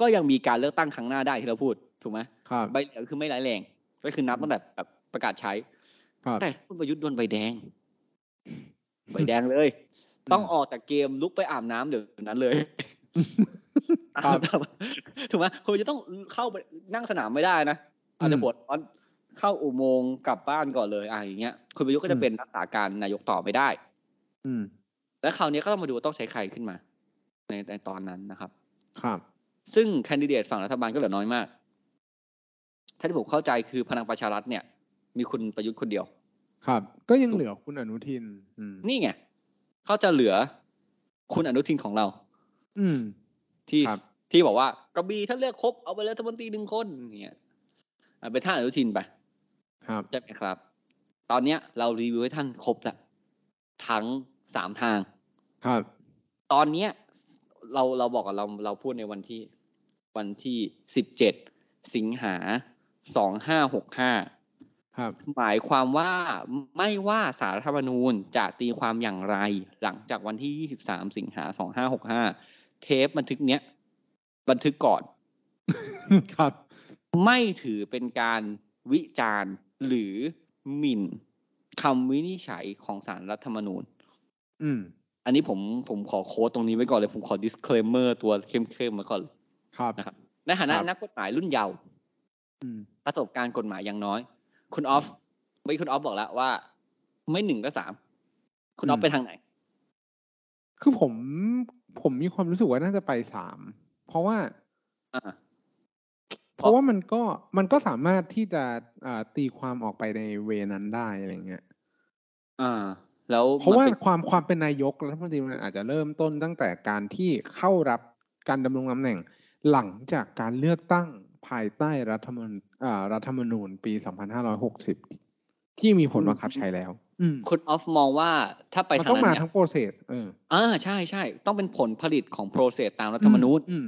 ก็ยังมีการเลือกตั้งครั้งหน้าได้ที่เราพูดถูกไหมครับใบเหลืองคือไม่ร้ายแรง ก็คือนับตั้งแต่แบบประกาศใช้ ครับแต่คุณประยุทธ์โดนใบแดง ใบแดงเลย ต้องออกจากเกมลุกไปอาบน้ำเดี๋ยวนั้นเลยครับถูกไหมคุณจะต้องเข้าไปนั่งสนามไม่ได้นะอาจจะปวดร้อน เข้าอุโมงค์กลับบ้านก่อนเลยอะอย่างเงี้ยคุณประยุทธ์ก็จะเป็นรักษาการนายกต่อไม่ได้ อืม และคราวนี้ก็ต้องมาดูว่าต้องใช้ใครขึ้นมา ในในตอนนั้นนะครับ ครับ ซึ่งแคนดิเดตฝั่งรัฐบาลก็เหลือน้อยมาก ถ้าที่ผมเข้าใจคือพลังประชารัฐเนี่ย มีคุณประยุทธ์คนเดียว ครับ ก็ยังเหลือคุณอนุทินอืมนี่ไงเขาจะเหลือคุณอนุทินของเรา อืม ที่ครับที่บอกว่ากระบี่ถ้าเลือกครบเอาไปเลยรัฐมนตรีหนึ่งคนเนี่ยอะเป็นท่านอนุทินไป ครับใช่ไหมครับ ตอนเนี้ยเรารีวิวให้ท่านครบแล้วทั้งสามทาง ครับ ตอนเนี้ยเราเราบอกกับเราเราพูดในวันที่วันที่สิบเจ็ดสิงหาสองห้าหกห้าครับ หมายความว่าไม่ว่าสารรัฐธรรมนูญจะตีความอย่างไร หลังจากวันที่23สิงหา2565เทปบันทึกเนี้ย บันทึกก่อน ครับ ไม่ถือเป็นการวิจารณ์ หรือหมิ่นคำวินิจฉัยของสารรัฐธรรมนูญ อืม อันนี้ผมผมขอโค้ดตรงนี้ไว้ก่อนเลยผมขอ disclaimer ตัวเข้มๆมาก่อนเลยครับนะครับในฐานะครับนักกฎหมายรุ่นเยาว์อืมประสบการณ์กฎหมายอย่างน้อย คุณออฟเมื่อกี้คุณออฟบอกแล้วว่า ไม่หนึ่งก็สามคุณออฟอืมไปทางไหน คือผมผมมีความรู้สึกว่าน่าจะไปสามเพราะว่าอ่า เพราะว่ามันก็มันก็สามารถที่จะอ่าตีความออกไปในเวนั้นได้อะไรเงี้ยอ่า แล้วเพราะว่ามันป็นความความเป็นนายกรัฐมนตรีมันอาจจะเริ่มต้นตั้งแต่การที่เข้ารับการดำรงตำแหน่งหลังจากการเลือกตั้งภายใต้รัฐธรรมนูญอ่ารัฐธรรมนูญปี 2560 ที่มีผลบังคับใช้แล้วอืมคุณออฟมองว่าถ้าไปมันทางต้องนั้มานเนี่ยทั้ง process เอออ่าใช่ใช่ ต้องเป็นผลผลิตของ process ตามรัฐธรรมนูญอืม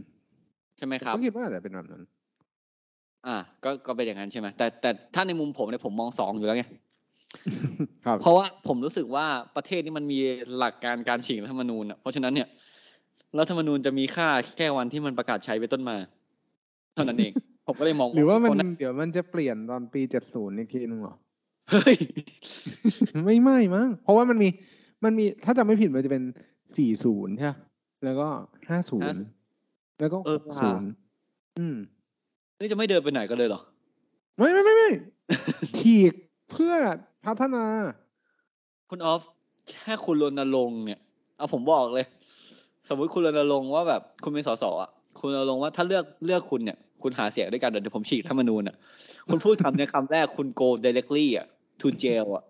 ใช่ไหมครับก็คิดว่าอาจจะเป็นแบบนั้น อ่า ก็ก็เป็นอย่างนั้นใช่ไหมแต่แต่ถ้าในมุมผมเนี่ยผมมองสองอยู่แล้วไงครับเพราะว่าผมรู้สึกว่าประเทศนี้มันมีหลักการการฉีกรัฐธรรมนูญอะเพราะฉะนั้นเนี่ยรัฐธรรมนูญจะมีค่าแค่วันที่มันประกาศใช้ไปนต้นมา เท่านั้นเอง ผมก็เลยมองหรือว่ามันคเดี๋ยวมันจะเปลี่ยนตอนปีเจ็ดศูนย์อีกทีนึงเหรอเฮ้ยไม่ไม่มั้งเพราะว่ามันมีมันมีถ้าจำไม่ผิดมันจะเป็นสี่ศูนย์ใช่ปะแล้วก็ห้าศูนย์แล้วก็เอหอกศูนย์อืม นี่จะไม่เดินไปไหนกันเลยเหรอ ไม่ไม่ไม่ไม่ฉีกเพื่อพัฒนา คุณออฟแค่คุณรณรงค์เนี่ยเอาผมบอกเลย สมมุติคุณรณรงค์ว่าแบบคุณเป็นสสอะคุณรณรงค์ว่าถ้าเลือกเลือกคุณเนี่ย คุณหาเสียงด้วยกันเดี๋ยวผมฉีกรัฐธรรมนูญอะ คุณพูดคำในคำแรกคุณ go directly อะ to jail อะ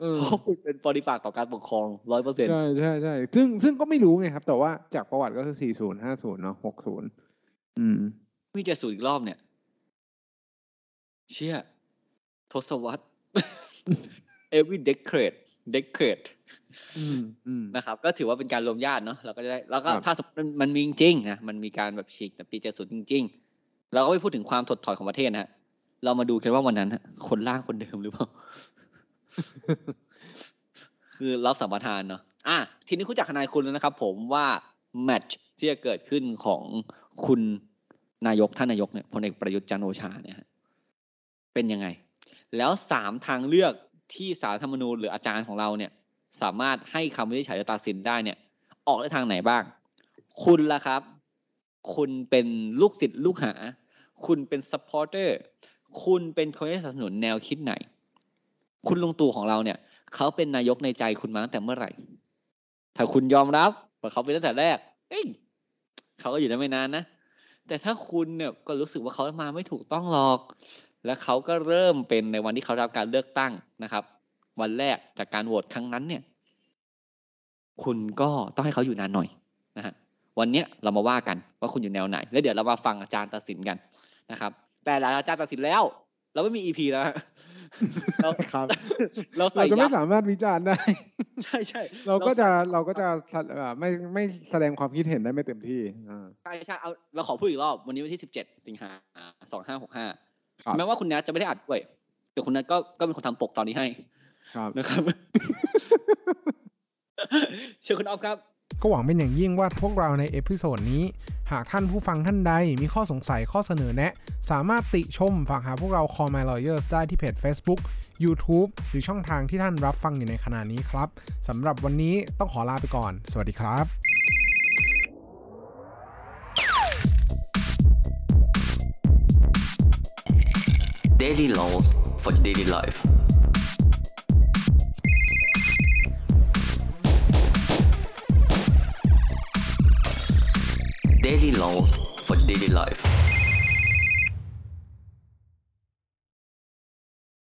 เออเพราะคุณเป็นปฏิปักษ์ต่อการปกครองร้อยเปอร์เซ็นต์ใช่ใช่ใช่ซึ่งซึ่งก็ไม่รู้ไงครับ แต่ว่าจากประวัติก็คือสี่ศูนย์ห้าศูนย์เนาะหกศูนย์อืมมีเจ็ดศูนย์อีกรอบเนี่ย เชี่ยทศวรรษ every decade decade อืมอืมนะครับ ก็ถือว่าเป็นการรวมญาติเนาะเราก็จะได้แล้วก็ครับถ้าสมมติมันมันมีจริงๆนะมันมีการแบบฉีกแต่ปีเจ็ดศูนย์จริง ๆ เราก็ไม่พูดถึงความถดถอยของประเทศนะฮะเรามาดูกันว่าวันนั้นฮะคนล่างคนเดิมหรือเปล่า คือรับสัมปทานเนาะอะทีนี้คุณจากทนายคุณแล้วนะครับ ผมว่าแมตช์ที่จะเกิดขึ้นของคุณนายกท่านนายกเนี่ยพลเอกประยุทธ์จันทร์โอชาเนี่ยฮะ เป็นยังไง แล้วสามทางเลือกที่สารธรรมนูญหรืออาจารย์ของเราเนี่ย สามารถให้คำวินิจฉัยตัดสินได้เนี่ย ออกในทางไหนบ้าง คุณล่ะครับ คุณเป็นลูกศิษย์ลูกหา คุณเป็น supporter คุณเป็นคนที่สนับสนุนแนวคิดไหน คุณลุงตู่ของเราเนี่ย เขาเป็นนายกในใจคุณมาตั้งแต่เมื่อไหร่ ถ้าคุณยอมรับว่าเขาเป็นตั้งแต่แรก เอ้ยเขาก็อยู่ได้ไม่นานนะแต่ถ้าคุณเนี่ยก็รู้สึกว่าเขามาไม่ถูกต้องหรอก และเขาก็เริ่มเป็นในวันที่เขารับการเลือกตั้งนะครับ วันแรกจากการโหวตครั้งนั้นเนี่ย คุณก็ต้องให้เขาอยู่นานหน่อยนะฮะวันเนี้ยเรามาว่ากันว่าคุณอยู่แนวไหน แล้วเดี๋ยวเรามาฟังอาจารย์ตัดสินกันนะครับ แต่หลังอาจารย์ตัดสินแล้ว เราไม่มีอีพีแล้วฮะเราครับเราใส่เราจะไม่ยับสามารถวิจารณ์ได้ ใช่ใช่เราก็จะเราก็จะเอ่อไม่ไม่แสดงความคิดเห็นได้ไม่เต็มที่อ่าใช่ใช่เอาเราขอพูดอีกรอบวันนี้วันที่สิบเจ็ดสิงหาสองห้าหกห้าครับ แม้ว่าคุณแนทจะไม่ได้อัดด้วยแต่คุณแนทก็ก็เป็นคนทำปกตอนนี้ให้ ครับนะครับเชิญคุณออฟครับก็หวังเป็นอย่างยิ่งว่าพวกเราใน episode นี้ หากท่านผู้ฟังท่านใดมีข้อสงสัยข้อเสนอแนะ สามารถติชมฝากหาพวกเรา Call My Lawyers ได้ที่เพจ Facebook YouTube หรือช่องทางที่ท่านรับฟังอยู่ในขณะนี้ครับสำหรับวันนี้ต้องขอลาไปก่อน สวัสดีครับ Daily laws for daily life. Daily laws for daily life.